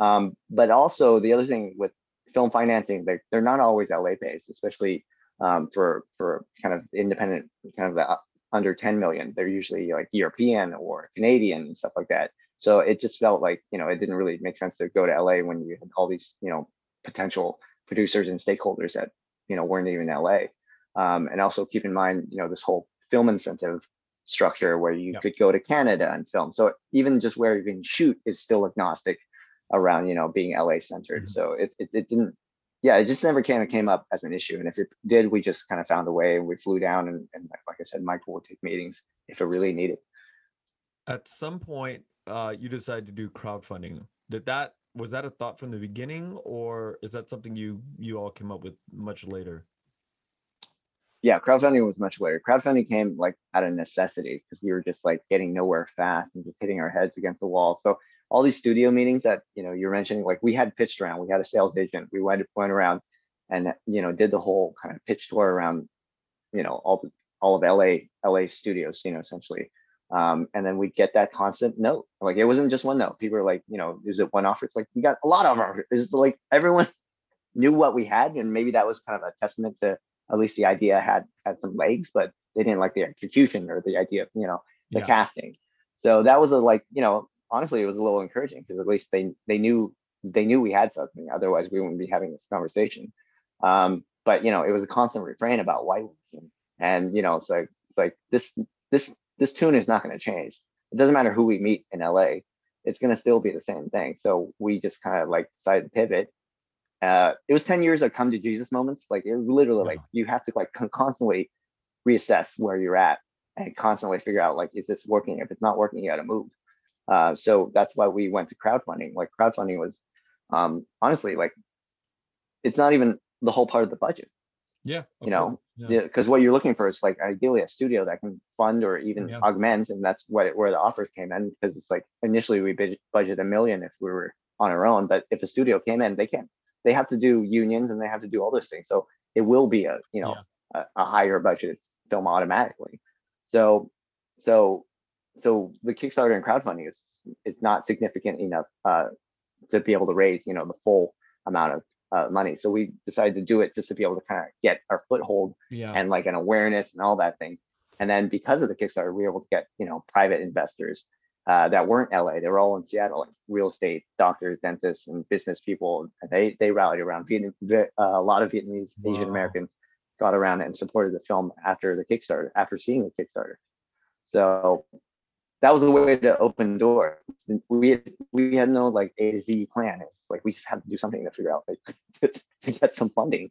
Um, but also the other thing with film financing, they're, they're not always LA based, especially um, for for kind of independent, kind of the uh, under 10 million. They're usually like European or Canadian and stuff like that. So it just felt like you know it didn't really make sense to go to LA when you had all these you know potential producers and stakeholders that you know weren't even LA. Um, and also keep in mind you know this whole film incentive structure where you yep. could go to Canada and film. So even just where you can shoot is still agnostic around you know being LA centered. Mm-hmm. So it, it, it didn't yeah it just never kind of came up as an issue. And if it did, we just kind of found a way and we flew down and, and like I said, Michael would take meetings if it really needed. At some point, uh, you decided to do crowdfunding. Did that was that a thought from the beginning, or is that something you you all came up with much later? Yeah, crowdfunding was much later. Crowdfunding came like out of necessity because we were just like getting nowhere fast and just hitting our heads against the wall. So all these studio meetings that you know you're mentioning, like we had pitched around, we had a sales agent, we went went around and you know did the whole kind of pitch tour around, you know all the all of LA LA studios, you know essentially. Um, and then we get that constant note. Like it wasn't just one note. People are like, you know, is it one offer? It's like we got a lot of offers. It's like everyone <laughs> knew what we had, and maybe that was kind of a testament to at least the idea had had some legs, but they didn't like the execution or the idea of you know the yeah. casting. So that was a like you know honestly it was a little encouraging because at least they they knew they knew we had something. Otherwise we wouldn't be having this conversation. Um, but you know it was a constant refrain about whitewashing, and you know it's like it's like this this this tune is not going to change. It doesn't matter who we meet in LA, it's going to still be the same thing. So we just kind of like decided to pivot. Uh, it was 10 years of come to Jesus moments. Like it was literally like you have to like constantly reassess where you're at and constantly figure out like, is this working? If it's not working, you got to move. Uh, so that's why we went to crowdfunding. Like crowdfunding was um, honestly like, it's not even the whole part of the budget. Yeah. You know, because yeah. what you're looking for is like ideally a studio that can fund or even yeah. augment, and that's what it, where the offers came in. Because it's like initially we budget a million if we were on our own, but if a studio came in, they can they have to do unions and they have to do all those things. So it will be a you know yeah. a, a higher budget film automatically. So so so the Kickstarter and crowdfunding is it's not significant enough uh, to be able to raise you know the full amount of uh, money. So we decided to do it just to be able to kind of get our foothold yeah. and like an awareness and all that thing. And then because of the Kickstarter, we were able to get you know private investors uh, that weren't LA. They were all in Seattle, like real estate, doctors, dentists, and business people. And they they rallied around. Vietnam, uh, a lot of Vietnamese wow. Asian Americans got around and supported the film after the Kickstarter, after seeing the Kickstarter. So that was the way to open door. We we had no like A to Z plan. It was like we just had to do something to figure out like <laughs> to, to get some funding.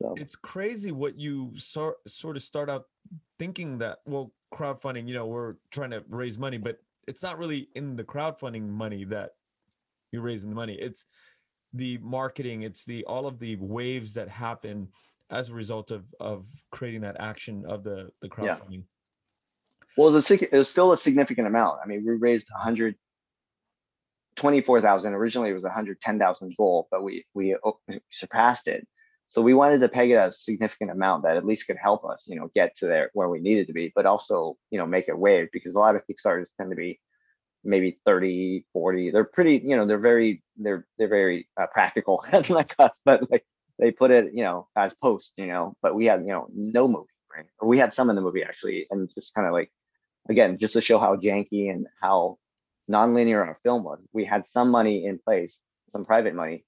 So it's crazy what you sort sort of start out thinking that well crowdfunding, you know, we're trying to raise money, but it's not really in the crowdfunding money that you're raising the money. It's the marketing, it's the all of the waves that happen as a result of of creating that action of the the crowdfunding. Yeah. Well, it was, a, it was still a significant amount. I mean, we raised 124,000. Originally, it was 110,000 goal, but we we surpassed it. So we wanted to peg it a significant amount that at least could help us, you know, get to there where we needed to be, but also, you know, make it wave because a lot of Kickstarters tend to be maybe 30, 40. They're pretty, you know, they're very, they're, they're very uh, practical <laughs> like us, but like they put it, you know, as post, you know, but we had, you know, no movie, right? Or we had some in the movie actually, and just kind of like again, just to show how janky and how nonlinear our film was. We had some money in place, some private money.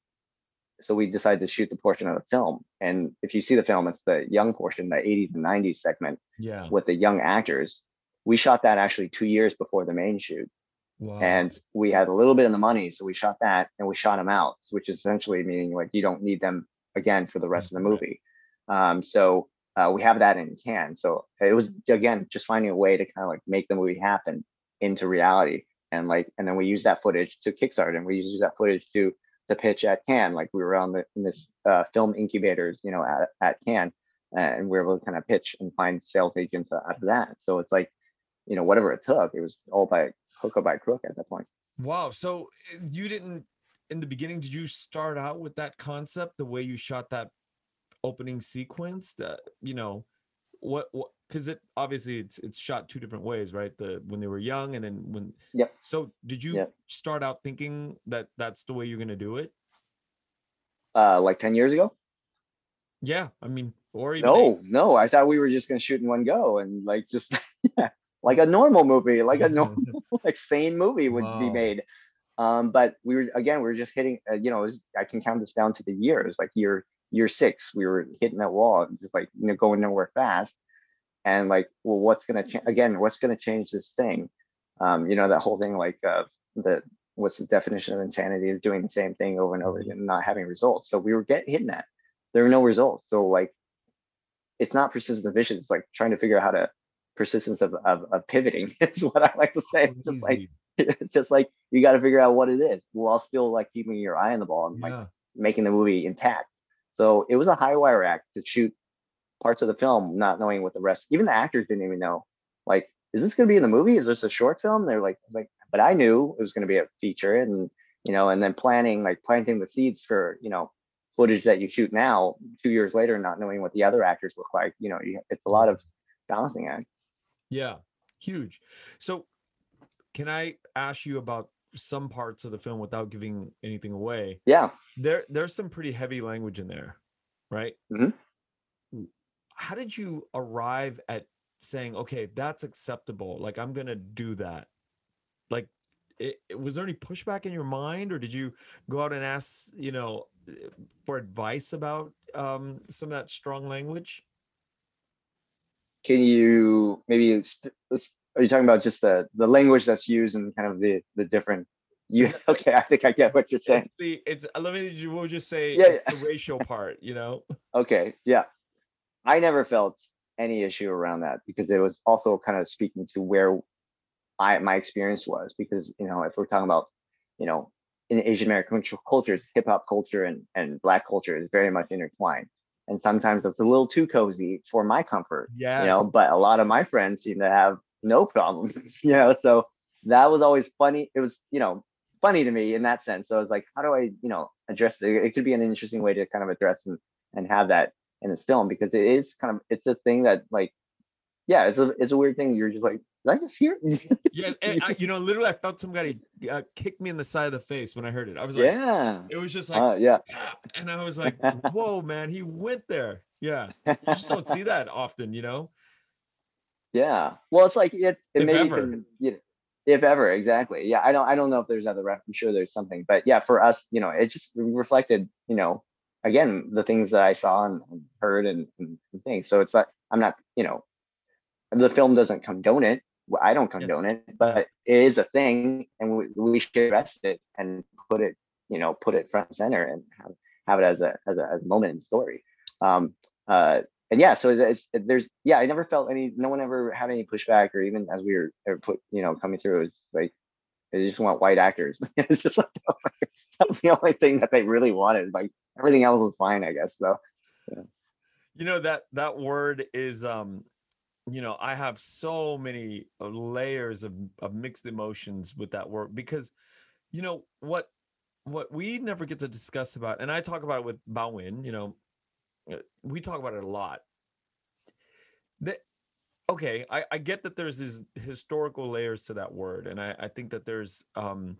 So we decided to shoot the portion of the film. And if you see the film, it's the young portion, the 80s and 90s segment yeah. with the young actors. We shot that actually two years before the main shoot. Wow. And we had a little bit of the money. So we shot that and we shot them out, which is essentially meaning like you don't need them again for the rest of the movie. Um, so uh, we have that in can. So it was again just finding a way to kind of like make the movie happen into reality, and like and then we use that footage to kickstart and we use that footage to to pitch at can Like we were on the in this uh, film incubators, you know, at at Cannes, and we were able to kind of pitch and find sales agents out of that. So it's like, you know, whatever it took, it was all by hook or by crook at that point. Wow. So eh, you didn't in the beginning did you start out with that concept the way you shot that opening sequence that you know what what because it obviously it's it's shot two different ways, right? The when they were young and then when. Yep. So did you Yep. start out thinking that that's the way you're gonna do it? Uh, like ten years ago. Yeah, I mean, or even No, no. I thought we were just gonna shoot in one go and like just <laughs> yeah, like a normal movie, like a <laughs> normal like sane movie would be made. Um, but we were again, we were just hitting. Uh, you know, was, I can count this down to the years. Like year year six, we were hitting that wall, just like you know, going nowhere fast. And like, well, what's gonna change again? What's gonna change this thing? Um, you know, that whole thing like uh, the what's the definition of insanity is doing the same thing over and over again, and not having results. So we were getting hitting that. There were no results. So like, it's not persistent vision. It's like trying to figure out how to persistence of of, of pivoting. <laughs> Is what I like to say. It's just like <laughs> it's just like you got to figure out what it is while still like keeping your eye on the ball and like making the movie intact. So it was a high wire act to shoot parts of the film, not knowing what the rest. Even the actors didn't even know. Like, is this going to be in the movie? Is this a short film? They're like, like, but I knew it was going to be a feature, and you know, and then planning, like planting the seeds for you know footage that you shoot now, two years later, not knowing what the other actors look like. You know, it's a lot of balancing act. Yeah, huge. So, can I ask you about some parts of the film without giving anything away? Yeah. There, there's some pretty heavy language in there, right? Mhm. How did you arrive at saying, okay, that's acceptable? Like, I'm gonna do that. Like, it, it- was there any pushback in your mind, or did you go out and ask, you know, eh, for advice about um, some of that strong language? can you maybe let's- are you talking about just the the language that's used and kind of the the different you <laughs> okay i think i get what you're saying. It's the it's uh, let me we'll just say Yeah, it's the racial part, you know. <laughs> okay yeah. I never felt any issue around that because it was also kind of speaking to where i my experience was because you know if we're talking about you know in asian american cultu- cultures hip hop culture and and black culture is very much intertwined. And sometimes it's a little too cozy for my comfort yeah you know but a lot of my friends seem to have no problem. <laughs> you know so that was always funny it was you know funny to me in that sense so i was like how do i you know address it it could be an interesting way to kind of address and and have that in this film because it is kind of it's a thing that like yeah it's a it's a weird thing you're just like did i just hear yeah, I, you know, literally, I felt somebody uh, kick me in the side of the face when I heard it. I was like, yeah it was just like, uh, yeah "Ah," <laughs> and I was like, whoa, man, he went there. Yeah, you just don't see that often, you know. Yeah. Well, it's like it. It If maybe ever. can, you know, if ever, exactly. Yeah. I don't. I don't know if there's other. Ref- I'm sure there's something, but yeah, for us, you know, it just reflected, you know, again the things that I saw and and heard and, and, things. So it's like I'm not, you know, the film doesn't condone it. I don't condone it, but it is a thing, and we, we should address it and put it, you know, put it front and center and have, have it as a as a as a moment in story. Um, uh, and yeah, so it's, there's yeah, I never felt any. No one ever had any pushback, or even as we were or put, you know, coming through, it was like they just want white actors. <laughs> it's just like <laughs> that was the only thing that they really wanted. Like everything else was fine, I guess. Though. You know that that word is um, you know, I have so many uh, layers of of mixed emotions with that word because, you know, what what we never get to discuss about, and I talk about it with Bawin, you know, uh, we talk about it a lot. That okay, I, I get that there's these historical layers to that word, and I, I think that there's um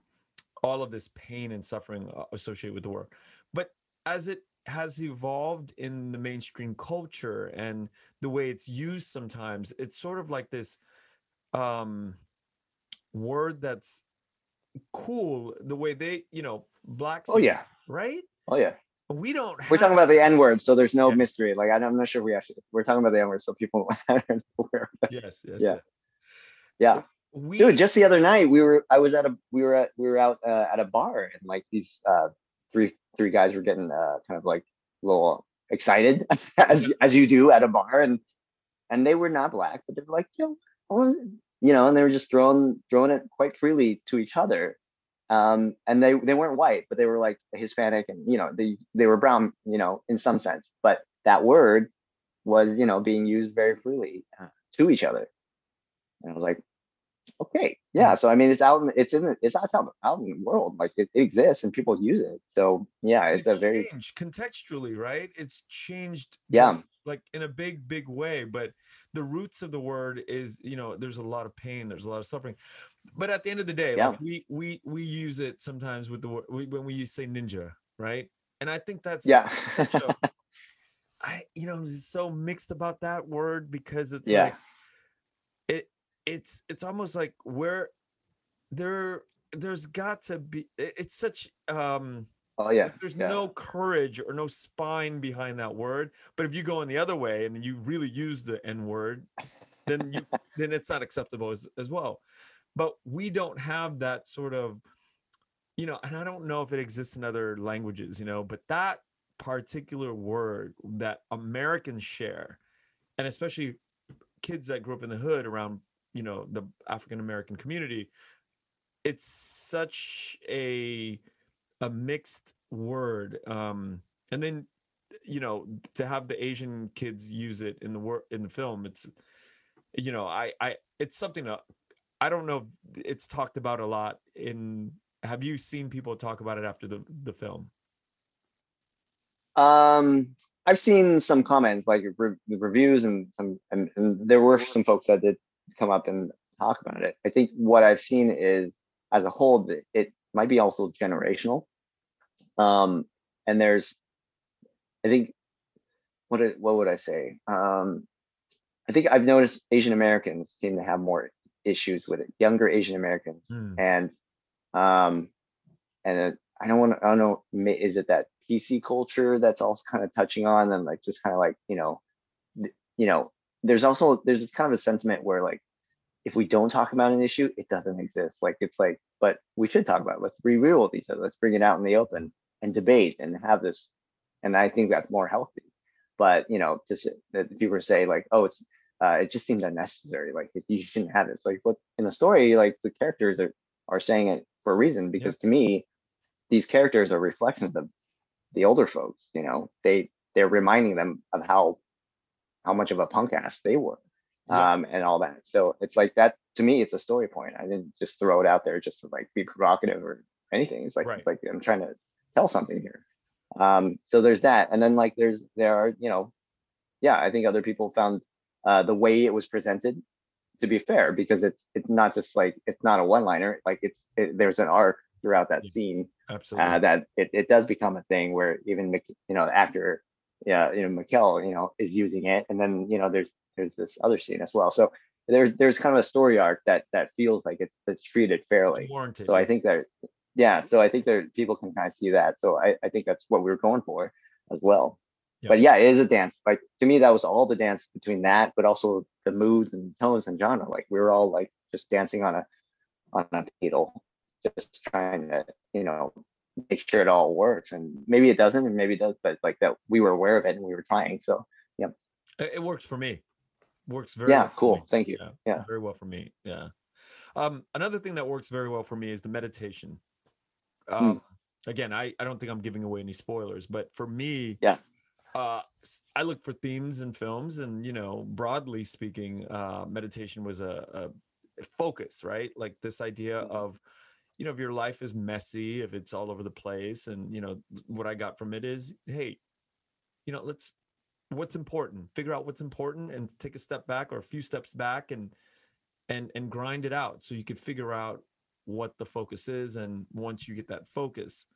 all of this pain and suffering uh, associated with the word. But as it has evolved in the mainstream culture and the way it's used sometimes, it's sort of like this um word that's cool the way they, you know, blacks Oh yeah. right? Oh yeah. We don't We're talking about the N word, so there's no Yeah. mystery. Like I'm not sure we actually we're talking about the N word, so people <laughs> are aware. yes, yes, Yeah. Yeah. We dude just the other night we were i was at a we were at we were out uh, at a bar and like these uh three three guys were getting uh kind of like a little excited <laughs> as as you do at a bar and and they were not black but they were like yo oh," you know and they were just throwing throwing it quite freely to each other um and they they weren't white but they were like hispanic and you know they they were brown you know in some sense but that word was you know being used very freely uh, to each other and i was like Okay, yeah. So I mean, it's out. In, it's in. It's out out in the world. Like it, it exists and people use it. So yeah, it's, it's a very contextually, right? It's changed. Yeah. Like in a big, big way, but the roots of the word is, you know, there's a lot of pain, there's a lot of suffering, but at the end of the day, Yeah. like we we we use it sometimes with the word we, when we use say ninja, right? And I think that's yeah. a- <laughs> I you know I'm so mixed about that word because it's yeah. like it it's it's almost like where there there's got to be it's such um Oh yeah. there's yeah. no courage or no spine behind that word but if you go in the other way and you really use the n word then you <laughs> then it's not acceptable as, as well but we don't have that sort of you know and i don't know if it exists in other languages you know but that particular word that americans share and especially kids that grew up in the hood around you know the african american community it's such a a mixed word um and then you know to have the asian kids use it in the word in the film it's you know i i it's something that i don't know it's talked about a lot in have you seen people talk about it after the the film Um, I've seen some comments like re- reviews and some, and, and there were some folks that did come up and talk about it. I think what I've seen is, as a whole, it might be also generational. Um, and there's, I think, what what would I say? Um, I think I've noticed Asian Americans seem to have more issues with it. Younger Asian Americans, Hmm. and um, and uh, I don't want to. I don't know. Is it that PC culture that's also kind of touching on and like just kind of like you know, you know, there's also there's kind of a sentiment where like if we don't talk about an issue, it doesn't exist. Like it's like, but we should talk about it. Let's be real with each other. Let's bring it out in the open and debate and have this. And I think that's more healthy. But you know, just that people say like, oh, it's uh, it just seemed unnecessary. Like you shouldn't have it. It's like what in the story, like the characters are are saying it for a reason. Because to me, these characters are reflections of the older folks. You know, they they're reminding them of how how much of a punk ass they were, Yeah. um, and all that. So it's like that to me. It's a story point. I didn't just throw it out there just to like be provocative or anything. It's like Right. it's like I'm trying to tell something here. Um, so there's that, and then like there's there are you know, yeah, I think other people found uh, the way it was presented to be fair because it's it's not just like it's not a one liner. Like it's it, there's an arc throughout that Yeah. scene absolutely uh, that it, it does become a thing where even you know the actor yeah you know Mykel you know is using it and then you know there's there's this other scene as well. So there's there's kind of a story arc that that feels like it's it's treated fairly. Warranted so I think that yeah so I think that people can kind of see that. So I, I think that's what we were going for as well. Yeah. but yeah it is a dance. Like to me that was all the dance between that but also the moods and tones and genre. Like we were all like just dancing on a on a needle just trying to you know make sure it all works and maybe it doesn't and maybe it does but like that we were aware of it and we were trying so yeah, it works for me works very yeah well cool thank you yeah, Yeah. very well for me yeah um another thing that works very well for me is the meditation Hmm. um again i i don't think i'm giving away any spoilers but for me Yeah. uh i look for themes in films and you know broadly speaking uh meditation was a, a focus right like this idea Mhm. of you know if your life is messy if it's all over the place and you know what i got from it is hey you know let's what's important? Figure out what's important and take a step back or a few steps back and and and grind it out so you could figure out what the focus is and once you get that focus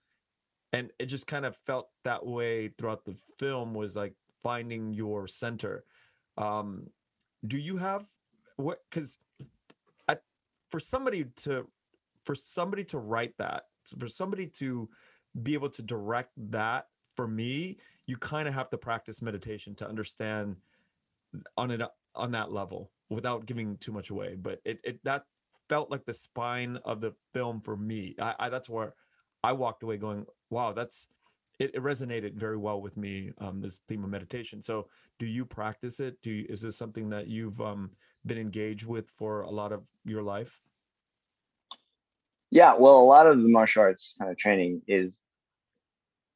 and it just kind of felt that way throughout the film was like finding your center. Um do you have what because for somebody to for somebody to write that for somebody to be able to direct that for me you kind of have to practice meditation to understand on it on that level without giving too much away but it, it that felt like the spine of the film for me. I, I that's where i walked away going wow that's it, it resonated very well with me um this theme of meditation. So do you practice it? Do you, is this something that you've um been engaged with for a lot of your life yeah well a lot of the martial arts kind of training is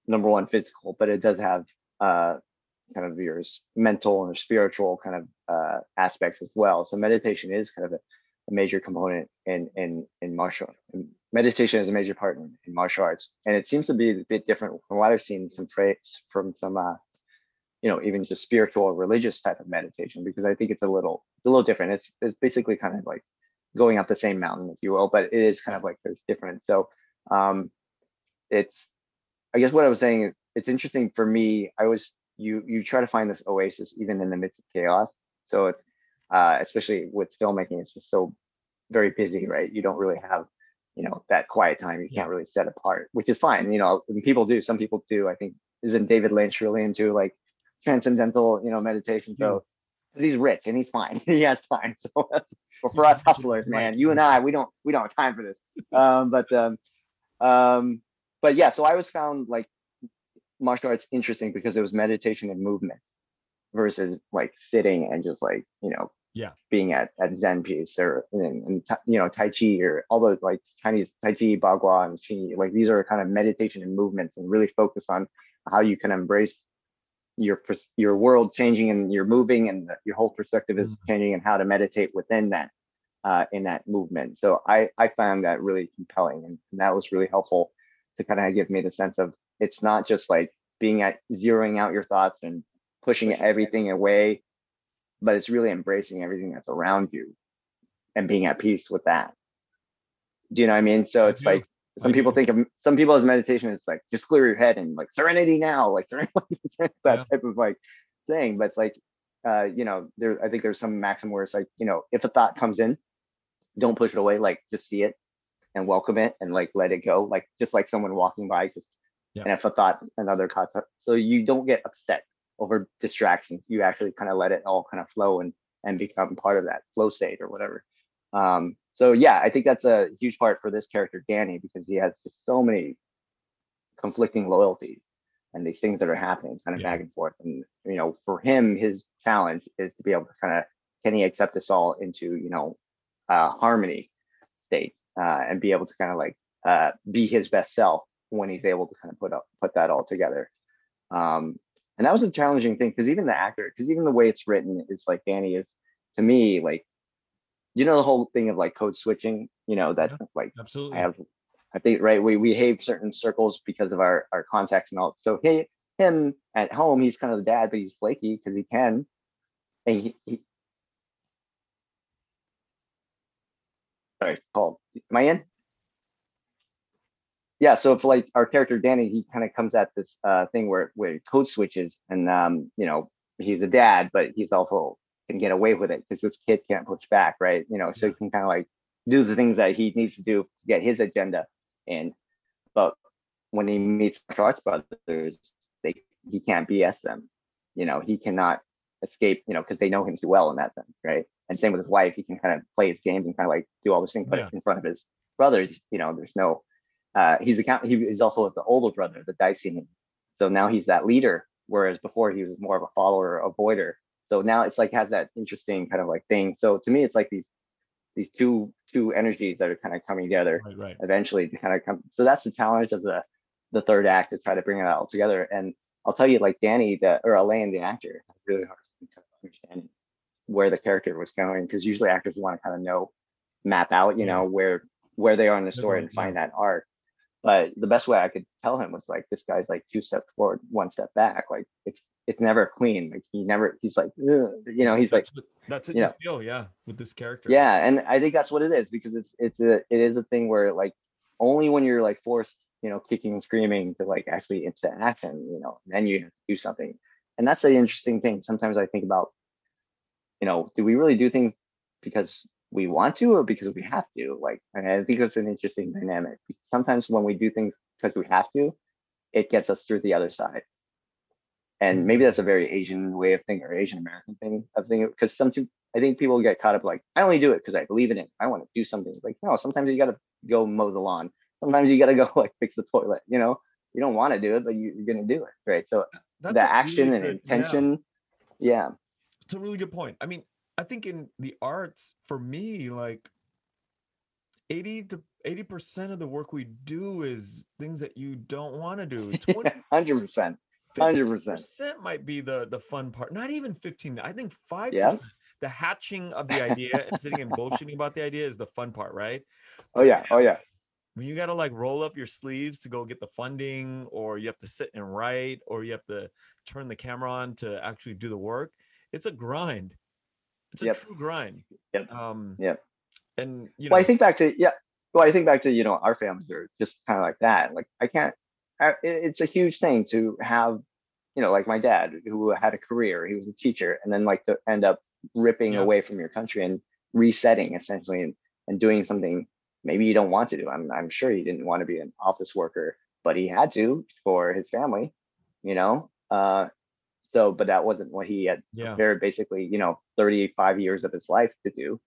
number one physical but it does have uh kind of your mental and spiritual kind of uh aspects as well. So meditation is kind of a a major component in in in martial meditation is a major part in, in, martial arts. And it seems to be a bit different from what i've seen some traits from some uh you know even just spiritual or religious type of meditation because i think it's a little it's a little different. It's it's basically kind of like going up the same mountain if you will but it is kind of like there's different so um it's i guess what i was saying is it's interesting for me i was you you try to find this oasis even in the midst of chaos so it's uh, especially with filmmaking, it's just so very busy, right? You don't really have, you know, that quiet time. You can't really set apart, which is fine. You know, people do. Some people do. I think isn't David Lynch really into like transcendental, you know, meditation? So because he's rich and he's fine. <laughs> he has time. So <laughs> but for us hustlers, man, you and I, we don't we don't have time for this. Um, but um, um, but yeah. So I was found like martial arts interesting because it was meditation and movement versus like sitting and just like you know yeah being at at zen peace or and, and you know tai chi or all those like chinese tai chi bagua and qi like these are kind of meditation and movements and really focus on how you can embrace your your world changing and you're moving and the, your whole perspective is mm-hmm. changing and how to meditate within that uh, in that movement so i i found that really compelling and, and that was really helpful to kind of give me the sense of it's not just like being at zeroing out your thoughts and pushing everything away, but it's really embracing everything that's around you and being at peace with that. Do you know what I mean? So it's like some people think of some people as meditation, it's like just clear your head and like serenity now, like <laughs> serenity, that yeah. type of like thing. But it's like, uh, you know, there I think there's some maxim where it's like, you know, if a thought comes in, don't push it away, like just see it and welcome it and like let it go, like just like someone walking by, just yeah. and if a thought another thought, so you don't get upset over distractions. You actually kind of let it all kind of flow and and become part of that flow state or whatever. Um, so yeah, I think that's a huge part for this character Danny because he has just so many conflicting loyalties and these things that are happening kind of yeah. back and forth. And you know, for him, his challenge is to be able to kind of can he accept this all into you know uh, harmony state uh, and be able to kind of like uh, be his best self when he's able to kind of put up put that all together. Um, and that was a challenging thing because even the actor because even the way it's written is like danny is to me like you know the whole thing of like code switching you know that yeah, like absolutely. i have i think right we we behave certain circles because of our our contacts and all. So he him at home he's kind of the dad but he's flaky because he can. And he, he sorry called am i in? Yeah so if like our character danny he kind of comes at this uh thing where where code switches and um you know he's a dad but he's also can get away with it because this kid can't push back right you know so he can kind of like do the things that he needs to do to get his agenda in but when he meets martial arts brothers they he can't bs them you know he cannot escape you know because they know him too well in that sense right and same with his wife he can kind of play his games and kind of like do all these things but yeah. in front of his brothers you know there's no uh, he's account he is also the older brother, the Daishin. So now he's that leader, whereas before he was more of a follower, avoider. So now it's like has that interesting kind of like thing. So to me, it's like these these two two energies that are kind of coming together right, right. eventually to kind of come. So that's the challenge of the the third act to try to bring it all together. And I'll tell you, like Danny, the or Alain, the actor, really hard to understand where the character was going because usually actors want to kind of know, map out, you yeah. know, where where they are in the story and find that arc. But the best way I could tell him was like, this guy's like two steps forward, one step back. Like it's it's never clean. Like he never, he's like, you know, he's that's like, that's it. You, you feel, yeah, with this character. Yeah, and I think that's what it is because it's it's a it is a thing where like only when you're like forced, you know, kicking and screaming to like actually into action, you know, then you do something. And that's the interesting thing. Sometimes I think about, you know, do we really do things because we want to or because we have to like and i think that's an interesting dynamic sometimes when we do things because we have to it gets us through the other side and maybe mm-hmm. that's a very asian way of thinking or asian american thing of thinking because some i think people get caught up like i only do it because i believe in it i want to do something like no sometimes you got to go mow the lawn sometimes you got to go <laughs> like fix the toilet you know you don't want to do it but you, are going to do it right so that's the action really and intention yeah. yeah it's a really good point i mean I think in the arts, for me, like 80 to 80% of the work we do is things that you don't want to do. <laughs> 20, 100%. 100% might be the the fun part. Not even 15. I think 5%. Yeah. the hatching of the idea and sitting and bullshitting about the idea is the fun part, right? Oh yeah, oh yeah. When you got to like roll up your sleeves to go get the funding, or you have to sit and write, or you have to turn the camera on to actually do the work, it's a grind. It's a Yep. true grind. Yep. Um, Yep. And you know, Well, I think back to yeah. Well, I think back to you know our families are just kind of like that. Like I can't. It's a huge thing to have, you know, like my dad who had a career. He was a teacher, and then like to end up ripping Yeah. away from your country and resetting essentially and and doing something maybe you don't want to do. I'm I'm sure he didn't want to be an office worker, but he had to for his family, you know. Uh, so, but that wasn't what he had yeah, very basically, you know, 35 years of his life to do.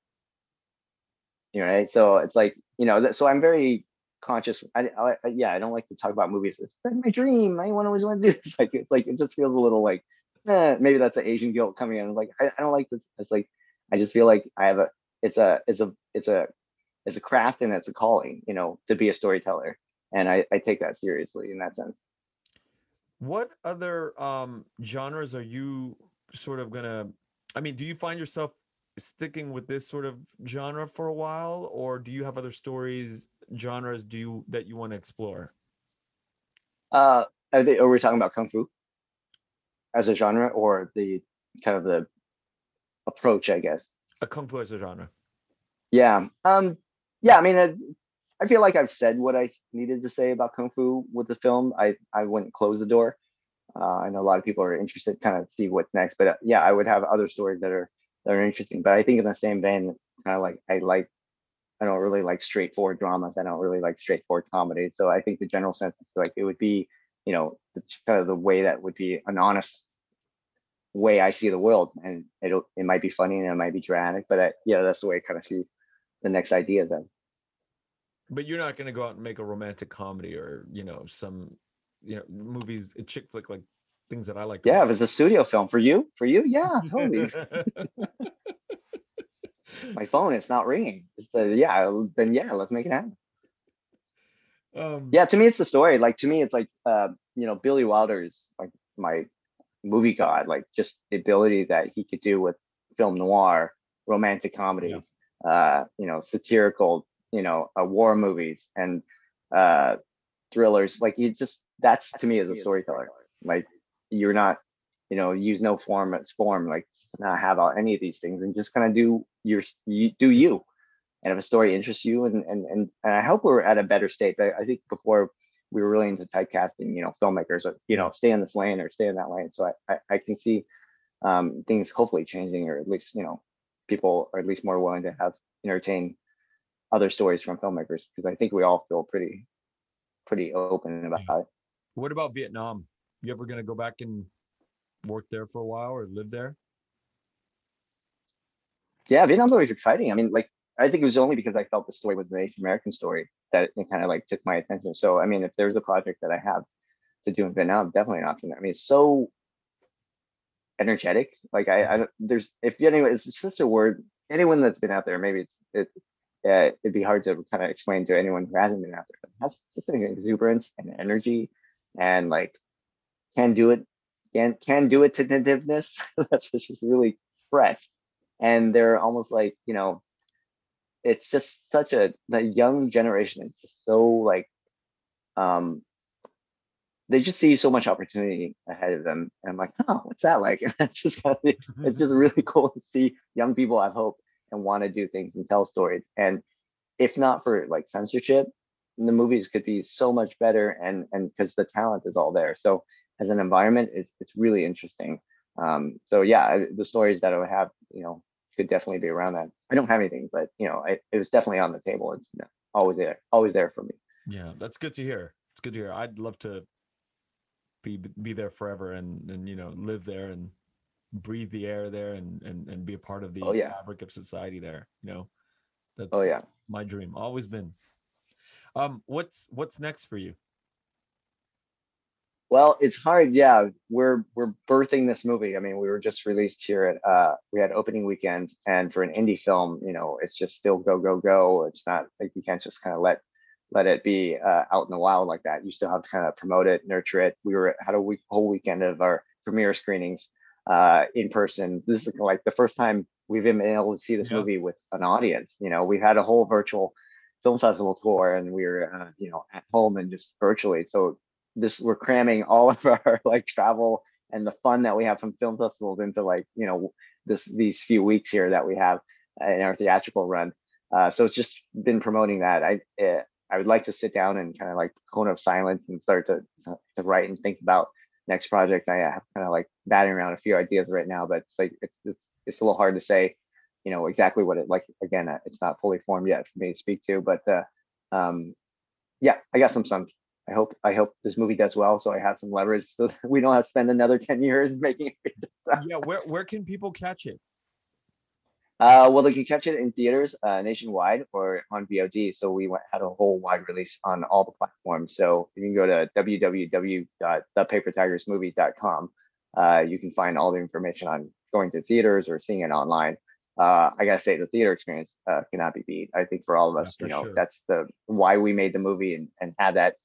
You know, right? So it's like, you know, so I'm very conscious. I, I, I- yeah, I don't like to talk about movies. It's like my dream. I want always want to do this. <laughs> Like, it's like, it just feels a little like, eh, maybe that's an Asian guilt coming in. Like, I, I don't like this. It's like, I just feel like I have a, it's a, it's a, it's a, it's a craft and it's a calling, you know, to be a storyteller. And I, I take that seriously in that sense. what other um genres are you sort of gonna? I mean, do you find yourself sticking with this sort of genre for a while, or do you have other stories, genres, do you that you want to explore? Uh, are, they, are we talking about kung fu as a genre or the kind of the approach, I guess? A kung fu as a genre. Yeah. Um. Yeah. I mean, I, I feel like I've said what I needed to say about kung fu with the film. I I wouldn't close the door. Uh, I know a lot of people are interested, kind of see what's next. But uh, yeah, I would have other stories that are that are interesting. But I think in the same vein, kind of like I like. I don't really like straightforward dramas. I don't really like straightforward comedy. So I think the general sense is like it would be, you know, the, kind of the way that would be an honest way I see the world, and it it might be funny and it might be dramatic, but I, yeah, that's the way I kind of see the next ideas. Then But you're not gonna go out and make a romantic comedy or you know some you know movies, a chick flick like things that I like. yeah, it was a studio film for you, for you, yeah, totally. <laughs> <laughs> My phone, it's not ringing. It's the yeah, then yeah, let's make it happen. um, Yeah, to me, it's the story. Like to me, it's like uh, you know, Billy Wilder's like my movie god. Like just the ability that he could do with film noir, romantic comedies, uh, you know, satirical, you know, uh, war movies and uh, thrillers. Like he just that's to me as a storyteller. Like you're not, you know, use no form as form. Like not have all, any of these things and just kind of do your you do you. And if a story interests you, and and and, and I hope we're at a better state. I, I think before we were really into typecasting, you know, filmmakers, uh, you know, stay in this lane or stay in that lane. So I I, I can see um, things hopefully changing, or at least you know, people are at least more willing to have entertain other stories from filmmakers because I think we all feel pretty pretty open about it. What about Vietnam? You ever gonna go back and work there for a while or live there? Yeah, Vietnam's always exciting. I mean, like I think it was only because I felt the story was the Asian American story that it kind of like took my attention. So I mean, if there's a project that I have to do in Vietnam, definitely an option. I mean, it's so energetic. Like I, I there's if anyone, it's such a word. Anyone that's been out there, maybe it's it. Uh, it'd be hard to kind of explain to anyone who hasn't been out there. But it has just an exuberance and energy, and like can do it, can can do it tentativeness. <laughs> that's just really fresh, and they're almost like you know it's just such a the young generation is just so like um they just see so much opportunity ahead of them and i'm like oh what's that like? <laughs> And it's just <laughs> it's just really cool to see young people have hope and want to do things and tell stories and if not for like censorship the movies could be so much better and and because the talent is all there. So as an environment it's it's really interesting. Um so yeah the stories that i would have you know could definitely be around that. I don't have anything, but you know, I, it was definitely on the table. It's always there, always there for me. Yeah, that's good to hear. It's good to hear. I'd love to be be there forever and and you know live there and breathe the air there and and and be a part of the Oh, yeah. fabric of society there. You know, that's Oh yeah. my dream. Always been. Um, what's what's next for you? Well, it's hard. Yeah, we're we're birthing this movie. I mean, we were just released here at uh we had opening weekend and for an indie film, you know, it's just still go go go. It's not like you can't just kind of let let it be uh, out in the wild like that. You still have to kind of promote it, nurture it. We were had a week whole weekend of our premiere screenings uh, in person. This is like the first time we've been able to see this Yeah. movie with an audience. You know, we've had a whole virtual film festival tour, and we were uh, you know at home and just virtually. So this we're cramming all of our <laughs> like travel and the fun that we have from film festivals into like you know this these few weeks here that we have in our theatrical run. Uh, so it's just been promoting that. I uh, I would like to sit down and kind of like cone of silence and start to to write and think about next project. I have kind of like batting around a few ideas right now, but it's like it's it's, it's a little hard to say, you know, exactly what it like. Again, uh, it's not fully formed yet for me to speak to, but uh, um, yeah, I got some some. I hope I hope this movie does well, so I have some leverage, so that <laughs> we don't have to spend another ten years <laughs> making it. <laughs> yeah, where where can people catch it? Uh, well, they can catch it in theaters uh, nationwide or on VOD. So we went, had a whole wide release on all the platforms. So you can go to www.thepapertigersmovie.com. Uh, you can find all the information on going to theaters or seeing it online. Uh, I gotta say, the theater experience uh, cannot be beat. I think for all of us, for you know, sure. that's the why we made the movie and and had that.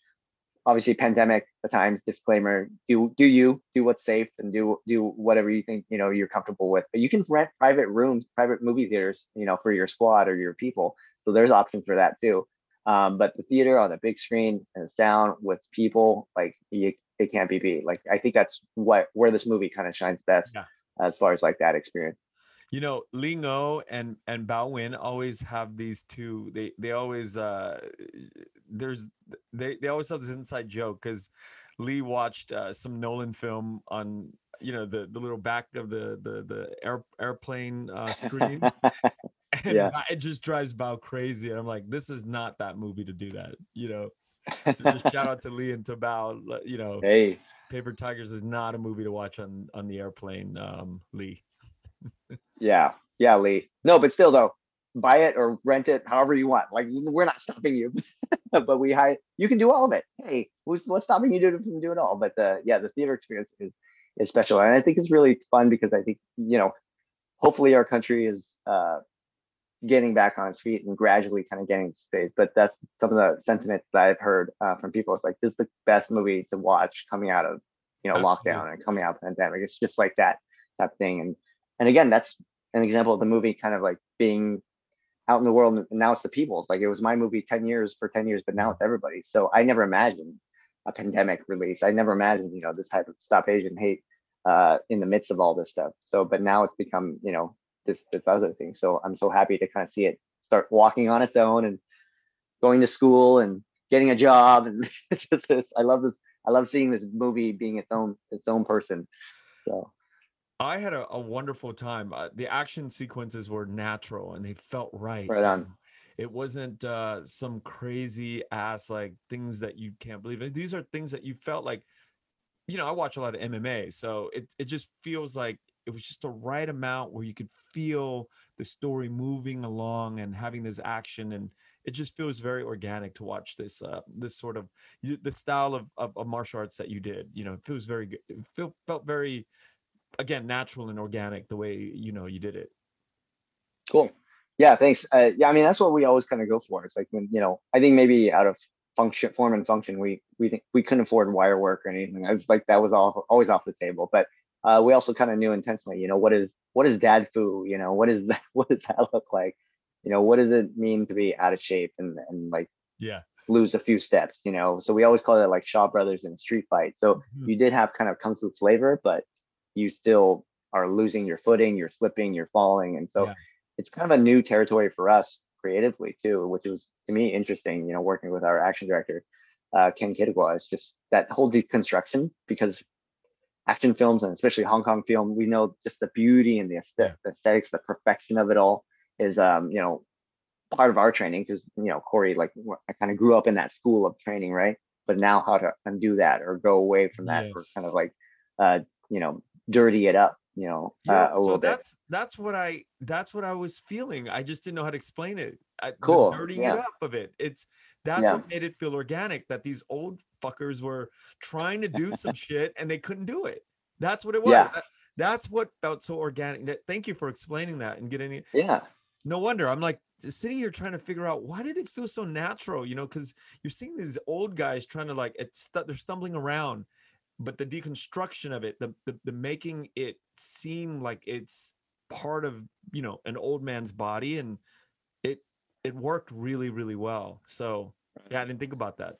Obviously, pandemic, the times disclaimer. Do do you do what's safe and do do whatever you think you know you're comfortable with. But you can rent private rooms, private movie theaters, you know, for your squad or your people. So there's options for that too. Um, but the theater on the big screen and sound with people, like you, it can't be beat. Like I think that's what where this movie kind of shines best Yeah. as far as like that experience. You know, Ling Ngo and and Bao Nguyen always have these two. They they always uh there's they they always have this inside joke because Lee watched uh, some Nolan film on you know the the little back of the the the air, airplane uh, screen <laughs> and Yeah. It just drives Bao crazy and I'm like this is not that movie to do that you know so just <laughs> shout out to Lee and to Bao you know hey, Paper Tigers is not a movie to watch on on the airplane um Lee yeah, yeah, Lee. No, but still though, buy it or rent it, however you want. Like we're not stopping you, <laughs> but we high. You can do all of it. Hey, who's what's stopping you from doing it all? But the yeah, the theater experience is is special, and I think it's really fun because I think you know, hopefully our country is uh getting back on its feet and gradually kind of getting space. But that's some of the sentiments that I've heard uh, from people. It's like this is the best movie to watch coming out of you know Absolutely. lockdown and coming out of pandemic. It's just like that that thing. And and again, that's an example of the movie kind of like being out in the world and now it's the people's. Like it was my movie 10 years for 10 years, but now it's everybody. So I never imagined a pandemic release. I never imagined, you know, this type of stop Asian hate uh in the midst of all this stuff. So but now it's become, you know, this this other thing. So I'm so happy to kind of see it start walking on its own and going to school and getting a job and <laughs> just this I love this I love seeing this movie being its own its own person. So I had a, a wonderful time. Uh, the action sequences were natural and they felt right. Right on. It wasn't uh, some crazy ass like things that you can't believe. These are things that you felt like, you know, I watch a lot of MMA, so it it just feels like it was just the right amount where you could feel the story moving along and having this action and it just feels very organic to watch this uh this sort of the style of, of of martial arts that you did you know it feels very good it feel, felt very again natural and organic the way you know you did it Cool. Yeah, thanks. Uh, yeah, I mean that's what we always kind of go for. It's like when you know, I think maybe out of function, form and function, we we think we couldn't afford wire work or anything. It's like that was all always off the table. But uh, we also kind of knew intentionally, you know, what is what is dad foo? You know, what is that? <laughs> What does that look like? You know, what does it mean to be out of shape and and like yeah lose a few steps? You know, so we always call it like Shaw Brothers in a street fight. So Mhm. you did have kind of kung fu flavor, but you still are losing your footing, you're slipping, you're falling, and so Yeah. it's kind of a new territory for us creatively too, which was to me interesting. You know, working with our action director uh, Ken Quitugua, is just that whole deconstruction because action films and especially Hong Kong film, we know just the beauty and the aesthet- the aesthetics, the perfection of it all is um you know part of our training because you know Corey like I kind of grew up in that school of training, right? But now how to undo that or go away from that or kind of like uh you know dirty it up, you know, yeah uh, a so little bit. that's that's what i that's what i was feeling i just didn't know how to explain it I, Cool, dirtying yeah. it up of it it's that's Yeah. what made it feel organic that these old fuckers were trying to do some shit and they couldn't do it that's what it was Yeah. That- that's what felt so organic That- thank you for explaining that and getting it Yeah. no wonder i'm like sitting here trying to figure out why did it feel so natural you know because you're seeing these old guys trying to like it's they're stumbling around but the deconstruction of it, the, the the making it seem like it's part of you know an old man's body, and it it worked really really well. So yeah, I didn't think about that,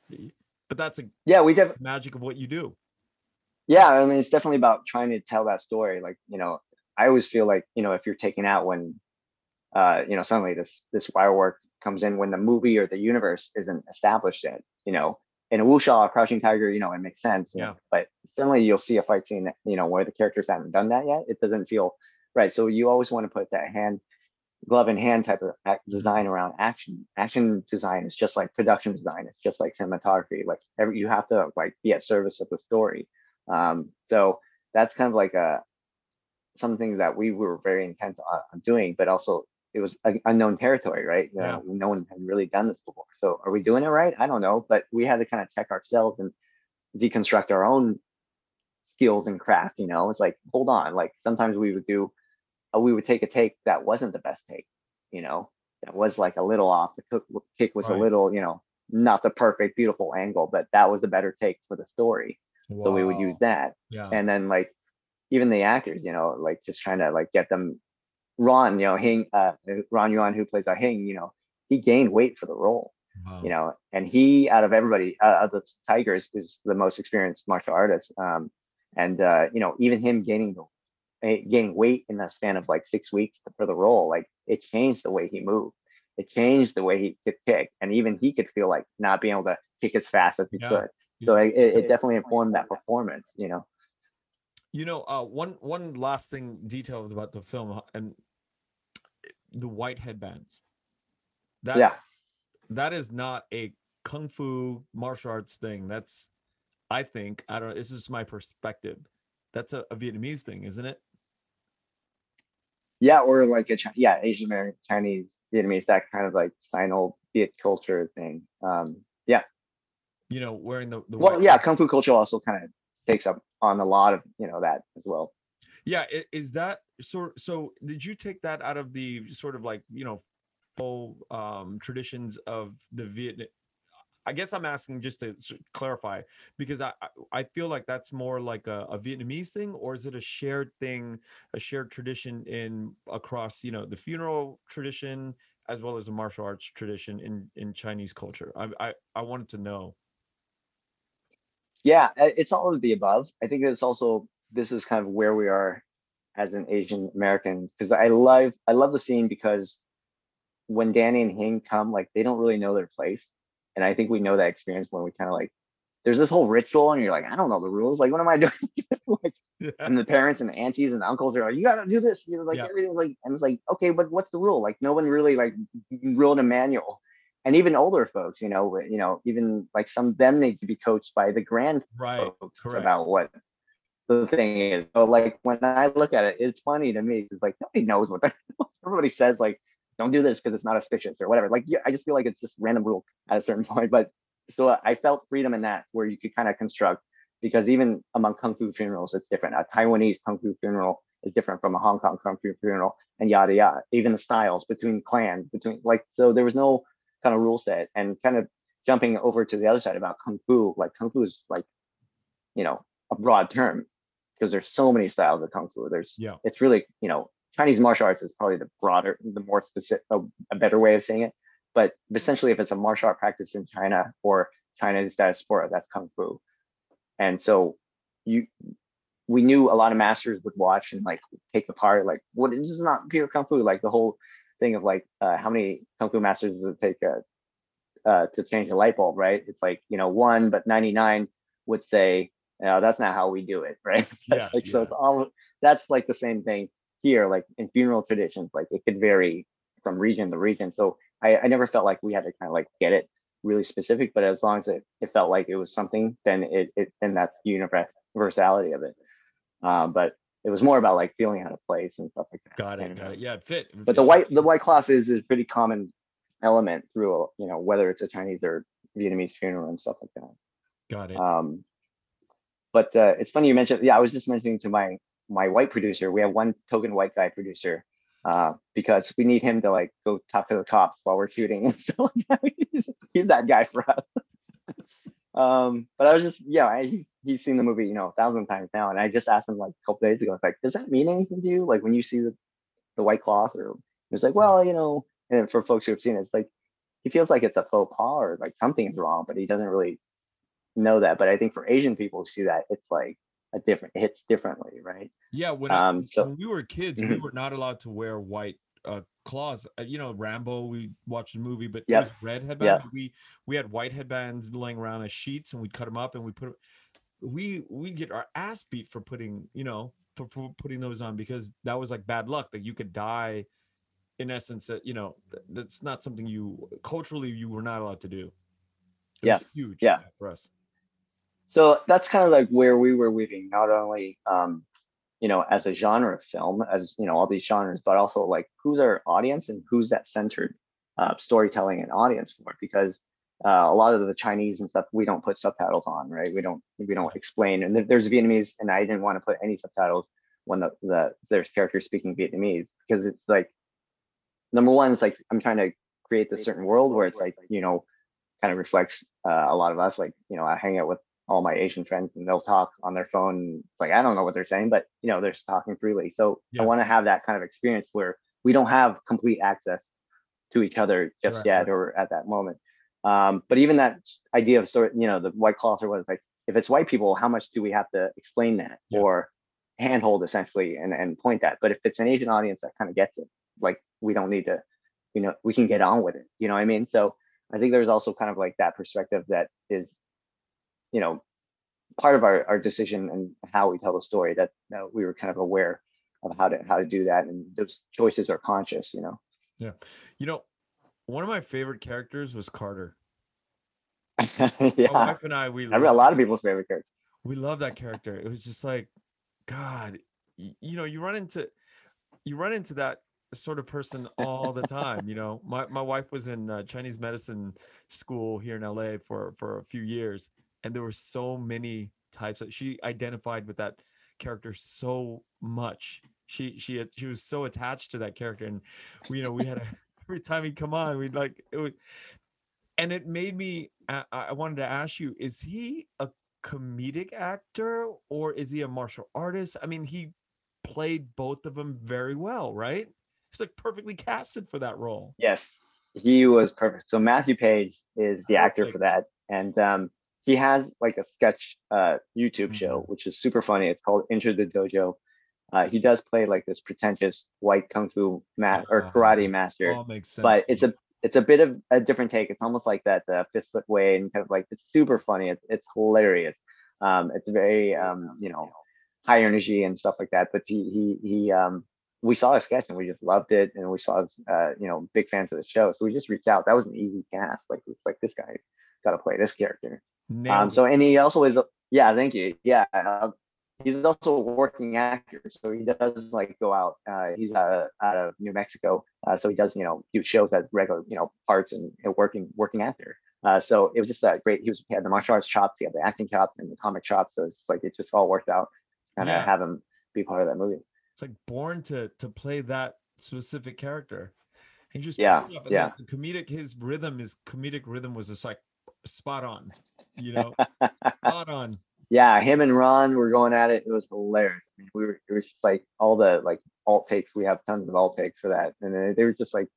but that's a yeah we def- magic of what you do. Yeah, I mean it's definitely about trying to tell that story. Like you know, I always feel like you know if you're taken out when uh, you know suddenly this this wire work comes in when the movie or the universe isn't established yet. You know, in a wuxia, a crouching tiger, you know, it makes sense. Yeah. Know, but suddenly you'll see a fight scene, that, you know, where the characters haven't done that yet. It doesn't feel right. So you always want to put that hand, glove in hand type of design around action. Action design is just like production design. It's just like cinematography. Like every, you have to like be at service of the story. Um, so that's kind of like a something that we were very intent on doing, but also it was unknown territory, right? You know, no one had really done this before. So are we doing it right? I don't know, but we had to kind of check ourselves and deconstruct our own skills and craft. You know, it's like hold on. Like sometimes we would do, uh, we would take a take that wasn't the best take. You know, that was like a little off. The cook, kick was right. a little, you know, not the perfect, beautiful angle, but that was the better take for the story. Wow. So we would use that. Yeah. And then like even the actors, you know, like just trying to like get them Ron, you know, Hing, uh, Ron Yuan, who plays a Hing, you know, he gained weight for the role, wow. you know, and he, out of everybody, uh, of the Tigers, is the most experienced martial artist. Um, and uh, you know, even him gaining the eh, gaining weight in the span of like six weeks for the role, like it changed the way he moved. It changed the way he could kick, and even he could feel like not being able to kick as fast as he yeah. could. So it, it definitely informed that performance, you know. You know, uh, one one last thing detail about the film and the white headbands. That yeah, that is not a kung fu martial arts thing. That's, I think, I don't know. This is my perspective. That's a, a Vietnamese thing, isn't it? Yeah, or like a yeah Asian American Chinese Vietnamese that kind of like Sino Viet culture thing. Um, yeah. You know, wearing the, the well, yeah, kung fu culture also kind of takes up on a lot of you know that as well yeah is that so so did you take that out of the sort of like you know full um traditions of the vietnam I guess I'm asking just to clarify because I I feel like that's more like a, a, Vietnamese thing, or is it a shared thing, a shared tradition in across you know the funeral tradition as well as the martial arts tradition in in Chinese culture? I I, I wanted to know. Yeah, uh, it's all of the above. I think it's also this is kind of where we are as an Asian American because I love I love the scene because when Danny and Hing come, like they don't really know their place, and I think we know that experience when we kind of like there's this whole ritual, and you're like, I don't know the rules. Like, what am I <laughs> doing? <laughs> like, yeah. and the parents and the aunties and the uncles are like, you gotta do this. You know, like yeah. everything's like, and it's like, okay, but what's the rule? Like, no one really like wrote a manual and even older folks, you know, you know, even like some of them need to be coached by the grand right. folks Correct. about what the thing is. So like when I look at it, it's funny to me because like nobody knows what <laughs> everybody says like don't do this because it's not auspicious or whatever. Like yeah, I just feel like it's just random rule at a certain <laughs> point. But so I felt freedom in that where you could kind of construct because even among kung fu funerals, it's different. A Taiwanese kung fu funeral is different from a Hong Kong kung fu funeral, and yada yada. Even the styles between clans, between like so there was no kind of rule set and kind of jumping over to the other side about kung fu like kung fu is like you know a broad term because there's so many styles of kung fu. There's yeah. it's really you know chinese martial arts is probably the broader the more specific a, a better way of saying it but essentially if it's a martial art practice in china or china's diaspora that's kung fu. And so you we knew a lot of masters would watch and like take apart like what this is not pure kung fu? Like the whole thing of like uh, how many kung fu masters does it take uh, uh, to change a light bulb, right? It's like you know one, but ninety nine would say, no, that's not how we do it, <laughs> right? yeah, like yeah. so it's all that's like the same thing here, like in funeral traditions, like it could vary from region to region. So I, I never felt like we had to kind of like get it really specific, but as long as it, it felt like it was something, then it, it then that's the universality of it. Um, but it was more about like feeling out of place and stuff like that. Got it. And, got it. Yeah, it fit. But the white the white cloth is is a pretty common element through you know whether it's a Chinese or Vietnamese funeral and stuff like that. Got it. Um, but uh, it's funny you mentioned. Yeah, I was just mentioning to my my white producer. We have one token white guy producer uh, because we need him to like go talk to the cops while we're shooting. And <laughs> so he's, he's that guy for us. Um, but I was just, yeah, I, he, he's seen the movie, you know, a thousand times now. And I just asked him like a couple days ago, it's like, does that mean anything to you? Like when you see the, the white cloth or it's like, well, you know, and for folks who have seen it, it's like, he feels like it's a faux pas or like something is wrong, but he doesn't really know that. But I think for Asian people who see that, it's like a different, it hits differently, right? Yeah. When, I, Um, so when we were kids, we Mhm. were not allowed to wear white uh. Uh, you know, Rambo. We watched the movie, but was red headband. But We we had white headbands laying around as sheets, and we'd cut them up, and we put. We we get our ass beat for putting you know for, for putting those on because that was like bad luck that you could die. In essence, that you know th- that's not something you culturally you were not allowed to do. It Yeah. huge. Yeah. for us. so that's kind of like where we were weaving not only um you know as a genre of film as you know all these genres but also like who's our audience and who's that centered uh, storytelling and audience for? Because uh, a lot of the chinese and stuff we don't put subtitles on right? We don't we don't explain. And there's vietnamese and i didn't want to put any subtitles when the, the there's characters speaking vietnamese because it's like number one it's like i'm trying to create this certain world where it's like you know kind of reflects uh, a lot of us like you know i hang out with all my Asian friends and they'll talk on their phone. Like, I don't know what they're saying, but you know, they're talking freely. So Yeah. I want to have that kind of experience where we don't have complete access to each other just Right, yet right. or at that moment. Um, but even that idea of sort, of, you know, the white cloth or what it's like, if it's white people, how much do we have to explain that Yeah. or handhold essentially and, and point that? But if it's an Asian audience that kind of gets it, like we don't need to, you know, we can get on with it. You know what I mean? So I think there's also kind of like that perspective that is you know part of our, our decision and how we tell the story that, that we were kind of aware of how to how to do that and those choices are conscious you know yeah You know, one of my favorite characters was Carter. <laughs> yeah My wife and I, we I read a lot of people's favorite character we love that character. It was just like, God, y- you know, you run into you run into that sort of person all the time. You know, my my wife was in uh, Chinese medicine school here in LA for for a few years, and there were so many types. Of, she identified with that character so much. She she had- she was so attached to that character, and we, you know we had a, <laughs> every time he'd come on, we'd like it would, and it made me. I, I wanted to ask you: Is he a comedic actor or is he a martial artist? I mean, he played both of them very well, right? He's like perfectly casted for that role. yes he was perfect so matthew page is the actor for that and um he has like a sketch uh youtube show Mhm. which is super funny it's called enter the dojo uh, he does play like this pretentious white kung fu mat or Ah, karate master All makes sense. but it's a it's a bit of a different take. It's almost like that uh, fist foot way, and kind of like it's super funny. It's it's hilarious. Um, it's very um, you know high energy and stuff like that. But he he he um, we saw a sketch and we just loved it, and we saw uh, you know big fans of the show. So we just reached out. That was an easy cast. Like like this guy got to play this character. Um, so and he also is yeah, thank you. Yeah, uh, he's also a working actor, so he does like go out. Uh, he's uh, out of New Mexico, uh, so he does you know do shows as regular you know parts and a working working actor. Uh, so it was just uh, great. He was he had the martial arts chops, he had the acting chops, and the comic chops. So it's like it just all worked out. Kind of Yeah. have him be part of that movie. it's like born to to play that specific character. He just Yeah, pulled it off, and yeah. The comedic, his rhythm, his comedic rhythm was just like spot on. You know, spot on. <laughs> yeah, him and Ron were going at it. It was hilarious. I mean, we were it was just like all the like alt takes. We have tons of alt takes for that, and they, were just like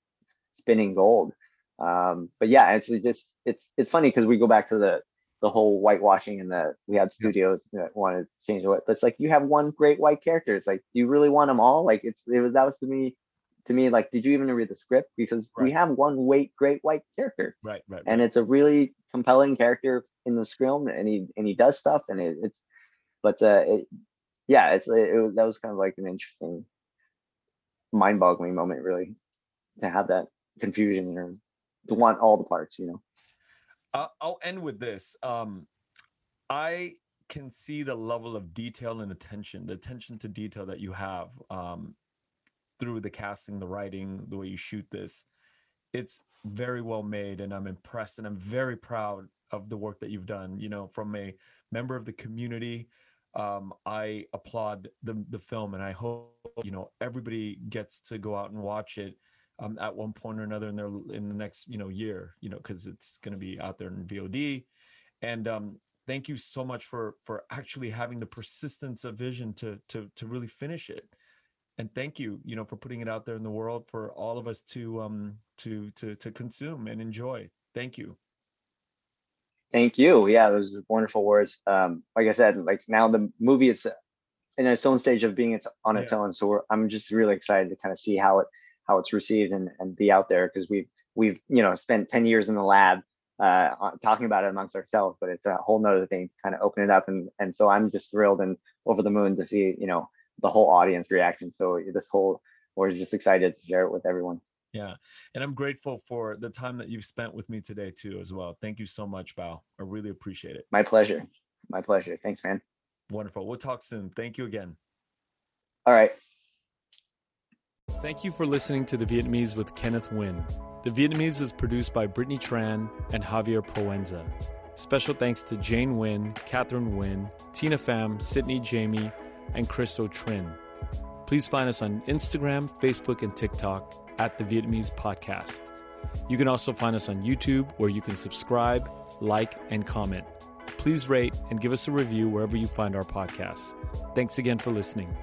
spinning gold. Um, but yeah, it's just it's it's funny because we go back to the the whole whitewashing and the we have studios that want to change it. But it's like you have one great white character. It's like, do you really want them all? Like it's it was that was to me to me like, did you even read the script? Because we have one white great white character Right, right, right. and it's a really compelling character in the film and he and he does stuff and it, it's but uh it, yeah it's it, was- that was kind of like an interesting mind-boggling moment really to have that confusion or to want all the parts you know I'll, I'll end with this. Um, I can see the level of detail and attention, the attention to detail that you have um, through the casting, the writing, the way you shoot this. It's very well made, and I'm impressed, and I'm very proud of the work that you've done. You know, from a member of the community, um, I applaud the the film, and I hope you know everybody gets to go out and watch it um, at one point or another in their in the next you know year you know because it's going to be out there in VOD and um, thank you so much for for actually having the persistence of vision to to to really finish it and thank you you know for putting it out there in the world for all of us to um to to to consume and enjoy thank you thank you yeah those are wonderful words um like i said like now the movie is in its own stage of being its on its yeah. own so i'm just really excited to kind of see how it how it's received and and be out there because we've we've you know spent 10 years in the lab uh, talking about it amongst ourselves, but it's a whole nother thing to kind of open it up. And, and so I'm just thrilled and over the moon to see, you know, the whole audience reaction. So this whole, we're just excited to share it with everyone. Yeah. And I'm grateful for the time that you've spent with me today too, as well. Thank you so much, Bao. I really appreciate it. My pleasure. My pleasure. Thanks, man. Wonderful. We'll talk soon. Thank you again. All right. Thank you for listening to The Vietnamese with Kenneth Nguyen. The Vietnamese is produced by Brittany Tran and Javier Proenza. Special thanks to Jane Nguyen, Catherine Nguyen, Tina Pham, Sydney Jamie, and Christo Trin. Please find us on Instagram, Facebook, and TikTok at The Vietnamese Podcast. You can also find us on YouTube where you can subscribe, like, and comment. Please rate and give us a review wherever you find our podcast. Thanks again for listening.